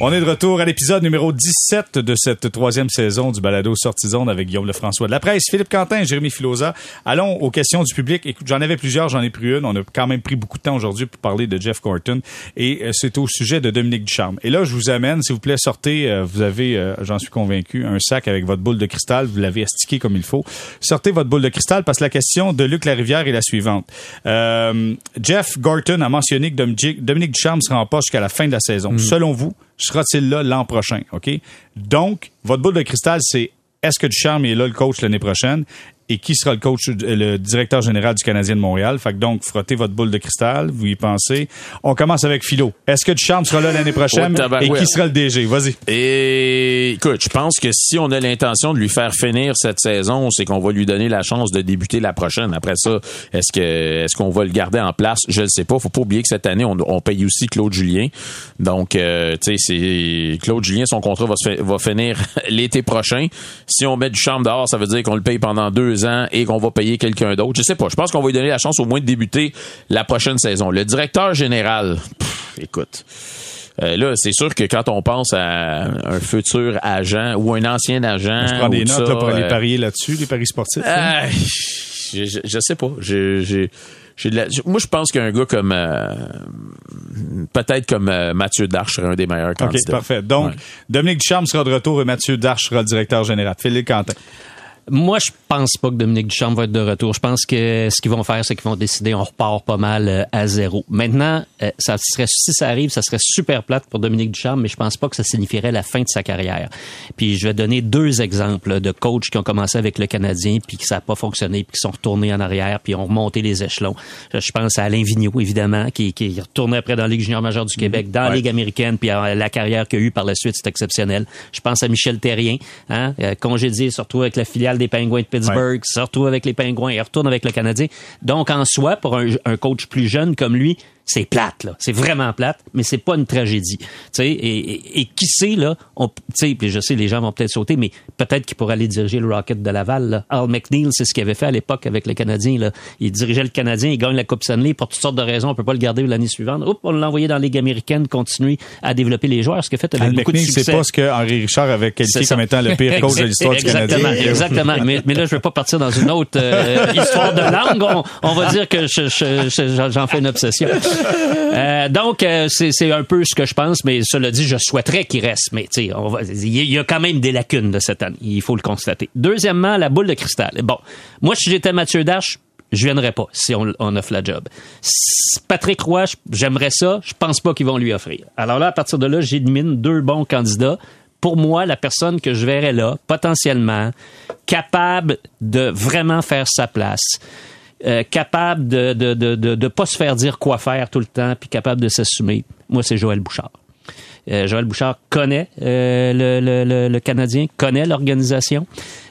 Speaker 1: On est de retour à l'épisode numéro 17 de cette troisième saison du balado Sortie Zone avec Guillaume Lefrançois de la presse, Philippe Quentin, Jérémy Filosa. Allons aux questions du public. Écoute, j'en avais plusieurs, j'en ai pris une. On a quand même pris beaucoup de temps aujourd'hui pour parler de Jeff Corton et euh, c'est au sujet de Dominique Ducharme. Et là, je vous amène, s'il vous plaît, sortez, euh, vous avez, euh, j'en suis convaincu, un sac avec votre boule de cristal, vous l'avez astiqué comme il faut. Sortez votre boule de cristal parce que la question de Luc Larivière est la suivante. Euh, Jeff Gorton a mentionné que Dominique Ducharme sera en poste jusqu'à la fin de la saison. Selon vous, sera-t-il là l'an prochain? OK? Donc, votre boule de cristal, c'est est-ce que Ducharme est là le coach l'année prochaine? Et qui sera le coach, le directeur général du Canadien de Montréal? Fait que donc, frottez votre boule de cristal, vous y pensez. On commence avec Philo. Est-ce que Ducharme sera là l'année prochaine?
Speaker 3: Oh,
Speaker 1: et qui sera le DG? Vas-y.
Speaker 3: Et écoute, je pense que si on a l'intention de lui faire finir cette saison, c'est qu'on va lui donner la chance de débuter la prochaine. Après ça, est-ce que est-ce qu'on va le garder en place? Je ne sais pas. Faut pas oublier que cette année on, on paye aussi Claude Julien. Donc, euh, tu sais, c'est Claude Julien, son contrat va, se va finir l'été prochain. Si on met du charme dehors, ça veut dire qu'on le paye pendant deux ans et qu'on va payer quelqu'un d'autre. Je sais pas. Je pense qu'on va lui donner la chance au moins de débuter la prochaine saison. Le directeur général, pff, écoute. Euh, là, c'est sûr que quand on pense à un futur agent ou un ancien agent,
Speaker 1: Je prends des notes
Speaker 3: ça,
Speaker 1: là, pour aller
Speaker 3: euh,
Speaker 1: parier là-dessus, les paris sportifs. hein?
Speaker 3: je, je, je sais pas. J'ai la- moi, je pense qu'un gars comme euh, peut-être comme euh, Mathieu Darche serait un des meilleurs
Speaker 1: OK,
Speaker 3: candidats.
Speaker 1: parfait. Donc,
Speaker 3: Ouais.
Speaker 1: Dominique Ducharme sera de retour et Mathieu Darche sera le directeur général. Philippe Quentin.
Speaker 2: Moi, je pense pas que Dominique Duchamp va être de retour. Je pense que ce qu'ils vont faire, c'est qu'ils vont décider, on repart pas mal euh, à zéro. Maintenant, euh, ça serait, si ça arrive, ça serait super plate pour Dominique Duchamp, mais je pense pas que ça signifierait la fin de sa carrière. Puis je vais donner deux exemples de coachs qui ont commencé avec le Canadien, puis que ça n'a pas fonctionné, puis qui sont retournés en arrière, puis ont remonté les échelons. Je pense à Alain Vigneault, évidemment, qui, qui est retourné après dans la Ligue junior majeure du Québec, dans la Ligue américaine, puis euh, la carrière qu'il a eue par la suite, c'est exceptionnel. Je pense à Michel Terrien, hein, congédié, surtout avec la filiale des Penguins de Pittsburgh, se retrouve avec les Pingouins et retourne avec le Canadien. Donc, en soi, pour un, un coach plus jeune comme lui, c'est plate, là. C'est vraiment plate, mais c'est pas une tragédie. Tu sais, et, et, et qui sait, là, on, tu sais, puis je sais, les gens vont peut-être sauter, mais peut-être qu'il pourrait aller diriger le Rocket de Laval, là. Al McNeil, c'est ce qu'il avait fait à l'époque avec le Canadien, là. Il dirigeait le Canadien, il gagne la Coupe Stanley pour toutes sortes de raisons, on peut pas le garder l'année suivante. Oups, on l'a envoyé dans la Ligue américaine, continuer à développer les joueurs, ce qu'il fait avec
Speaker 1: Al
Speaker 2: beaucoup de
Speaker 1: McNeil,
Speaker 2: succès.
Speaker 1: c'est pas ce que Henri Richard avait qualifié comme étant le pire coach de l'histoire du
Speaker 2: Exactement,
Speaker 1: Canadien.
Speaker 2: Exactement. Mais, mais là, je veux pas partir dans une autre euh, histoire de langue. On, on va dire que je- je- je- j'en fais une obsession. Euh, donc, euh, c'est un peu ce que je pense, mais cela dit, je souhaiterais qu'il reste. Mais il y, a- quand même des lacunes de cette année. Il faut le constater. Deuxièmement, la boule de cristal. Bon, moi, si j'étais Mathieu Dash, je viendrais pas si on, offre la job. Patrick Roy, j'aimerais ça. Je pense pas qu'ils vont lui offrir. Alors là, à partir de là, j'élimine deux bons candidats. Pour moi, la personne que je verrais là, potentiellement, capable de vraiment faire sa place, euh, capable de de, de, de de pas se faire dire quoi faire tout le temps, puis capable de s'assumer, moi, c'est Joël Bouchard. Euh, Joël Bouchard connaît euh, le, le, le, le Canadien, connaît l'organisation.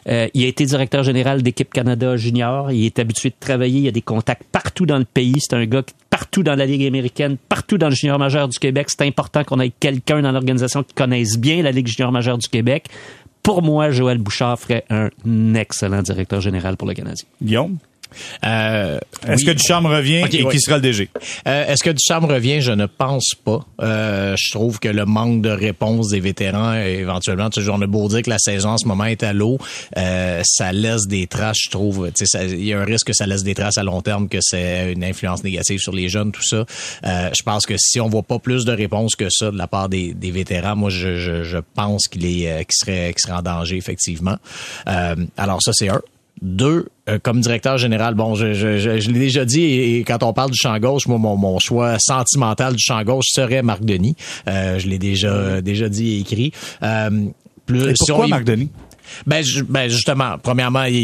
Speaker 2: Euh, il a été directeur général d'équipe Canada junior. Il est habitué de travailler. Il a des contacts partout dans le pays. C'est un gars qui- partout dans la Ligue américaine, partout dans le junior majeur du Québec. C'est important qu'on ait quelqu'un dans l'organisation qui connaisse bien la Ligue junior majeure du Québec. Pour moi, Joël Bouchard ferait un excellent directeur général pour le Canadien.
Speaker 1: Guillaume,
Speaker 5: Euh,
Speaker 1: est-ce
Speaker 5: oui.
Speaker 1: que Ducharme revient et
Speaker 5: oui.
Speaker 1: qui sera le DG?
Speaker 5: Euh, Est-ce que Ducharme revient? Je ne pense pas. Euh, je trouve que le manque de réponse des vétérans, éventuellement, tu sais, on a beau dire que la saison en ce moment est à l'eau, euh, ça laisse des traces, je trouve. Tu sais, Il y a un risque que ça laisse des traces à long terme, que c'est une influence négative sur les jeunes, tout ça. Euh, je pense que si on voit pas plus de réponses que ça de la part des, des vétérans, moi, je, je, je pense qu'il est, euh, qu'il serait, qu'il serait en danger, effectivement. Euh, alors ça, c'est un. Deux, euh, comme directeur général, bon, je, je, je, je l'ai déjà dit, et, et quand on parle du champ gauche, moi, mon, mon choix sentimental du champ gauche serait Marc Denis. Euh, je l'ai déjà, déjà dit et écrit. Euh, plus,
Speaker 1: Et
Speaker 5: si
Speaker 1: pourquoi
Speaker 5: on y-
Speaker 1: Marc Denis?
Speaker 5: ben, ben, justement, premièrement, il-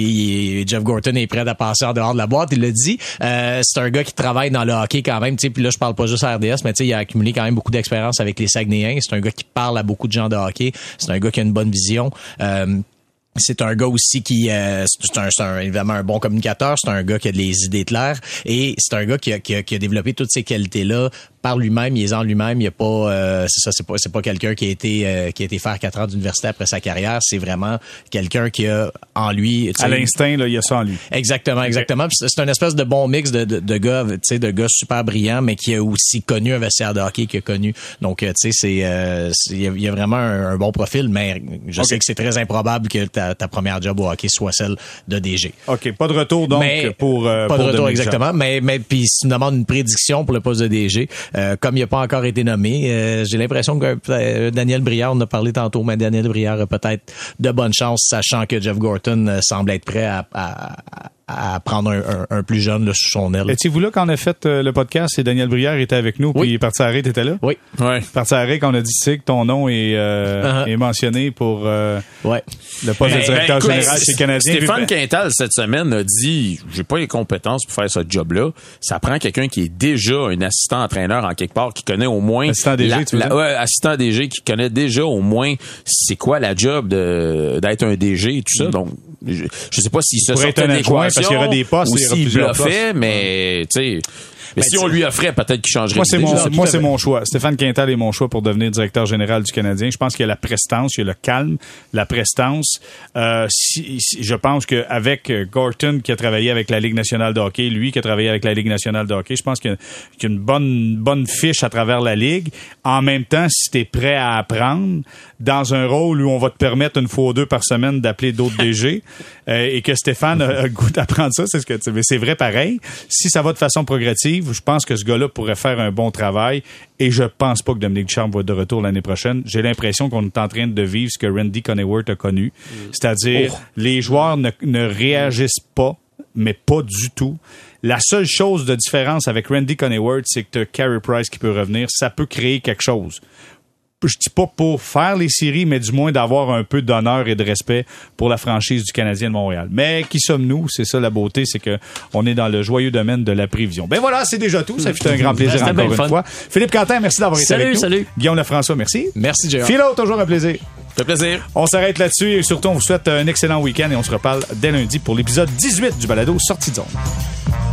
Speaker 5: il- Jeff Gorton est prêt à passer en dehors de la boîte. Il l'a dit. Euh, c'est un gars qui travaille dans le hockey quand même. tu sais, Puis là, je parle pas juste à RDS, mais tu sais, il a accumulé quand même beaucoup d'expérience avec les Saguenayens. C'est un gars qui parle à beaucoup de gens de hockey. C'est un gars qui a une bonne vision. Euh, c'est un gars aussi qui euh, c'est un, un- évidemment un bon communicateur, c'est un gars qui a des idées claires et c'est un gars qui a, qui a, qui a développé toutes ces qualités là par lui-même, il est en lui-même, il y a pas euh, c'est ça c'est pas c'est pas quelqu'un qui a été euh, qui a été faire quatre ans d'université après sa carrière, c'est vraiment quelqu'un qui a en lui
Speaker 1: À l'instinct, là, il y a ça en lui.
Speaker 5: Exactement, exactement. C'est un espèce de bon mix de, de, de gars, tu sais, de gars super brillants, mais qui a aussi connu un vestiaire de hockey, qui a connu. Donc, euh, tu sais, c'est, euh, il y, a- il y a vraiment un, un bon profil, mais je sais que c'est très improbable que ta, ta première job au hockey soit celle de DG.
Speaker 1: OK, pas de retour donc
Speaker 5: Mais-
Speaker 1: pour euh,
Speaker 5: pas de retour exactement, mais mais puis si tu me demandes une prédiction pour le poste de DG, euh, comme il n'a pas encore été nommé, euh, j'ai l'impression que euh, Daniel Briard, on a parlé tantôt, mais Daniel Briard a peut-être de bonnes chances, sachant que Jeff Gorton euh, semble être prêt à prendre un, un- un plus jeune là, sous son aile.
Speaker 1: Étiez-vous là quand on a fait euh, le podcast et Daniel Brière était avec nous,
Speaker 5: Oui.
Speaker 1: puis Parti Arrêt était là?
Speaker 5: Oui,
Speaker 3: Ouais.
Speaker 1: Parti Arrêt, qu'on a dit, c'est que ton nom est, euh,
Speaker 5: Uh-huh.
Speaker 1: est mentionné pour euh,
Speaker 5: ouais.
Speaker 1: le poste de
Speaker 3: Ben,
Speaker 1: directeur
Speaker 3: ben, écoute,
Speaker 1: général chez Canadien.
Speaker 3: Stéphane
Speaker 1: Puis,
Speaker 3: Quintal, cette semaine, a dit j'ai pas les compétences pour faire ce job-là. Ça prend quelqu'un qui est déjà un assistant entraîneur en quelque part, qui connaît au moins.
Speaker 1: Assistant DG,
Speaker 3: la-
Speaker 1: tu veux
Speaker 3: la-
Speaker 1: dire?
Speaker 3: ouais, assistant DG, qui connaît déjà au moins c'est quoi la job de d'être un DG et tout ça. Donc, je, je sais pas s'il se
Speaker 1: Mm. Pourrait
Speaker 3: sortait
Speaker 1: être un
Speaker 3: de
Speaker 1: adjoint, parce qu'il y aura des postes, plusieurs
Speaker 3: bluffait, mais tu sais. Mais
Speaker 5: Ben,
Speaker 3: si on lui offrait, peut-être qu'il changerait
Speaker 1: Moi, c'est mon, moi, c'est mon choix. Stéphane Quintal est mon choix pour devenir directeur général du Canadien. Je pense qu'il y a la prestance, il y a le calme, la prestance. Euh, si- si- je pense qu'avec euh, Gorton, qui a travaillé avec la Ligue nationale de hockey, lui qui a travaillé avec la Ligue nationale de hockey, je pense qu'il y a, qu'il y a une bonne, bonne fiche à travers la Ligue. En même temps, si tu es prêt à apprendre dans un rôle où on va te permettre une fois ou deux par semaine d'appeler d'autres DG euh, et que Stéphane a, a le goût d'apprendre ça, c'est ce que tu- mais c'est vrai pareil. Si ça va de façon progressive, je pense que ce gars-là pourrait faire un bon travail et je pense pas que Dominique Ducharme va être de retour l'année prochaine. J'ai l'impression qu'on est en train de vivre ce que Randy Coneyworth a connu, c'est-à-dire les joueurs ne, ne réagissent pas mais pas du tout. La seule chose de différence avec Randy Coneyworth, c'est que tu as Carey Price qui peut revenir. Ça peut créer quelque chose je dis pas pour faire les séries, mais du moins d'avoir un peu d'honneur et de respect pour la franchise du Canadien de Montréal. Mais qui sommes-nous? C'est ça la beauté, c'est que on est dans le joyeux domaine de la prévision. Ben voilà, c'est déjà tout. Ça fait un grand plaisir encore une
Speaker 2: fun.
Speaker 1: fois. Philippe Quentin, merci d'avoir été
Speaker 2: Salut,
Speaker 1: avec nous.
Speaker 2: salut.
Speaker 1: Guillaume Lefrançois, merci.
Speaker 5: Merci, Gérard.
Speaker 1: Philo, toujours un plaisir.
Speaker 3: Ça fait plaisir.
Speaker 1: On s'arrête là-dessus et surtout, on vous souhaite un excellent week-end et on se reparle dès lundi pour l'épisode 18 du balado Sortie de zone.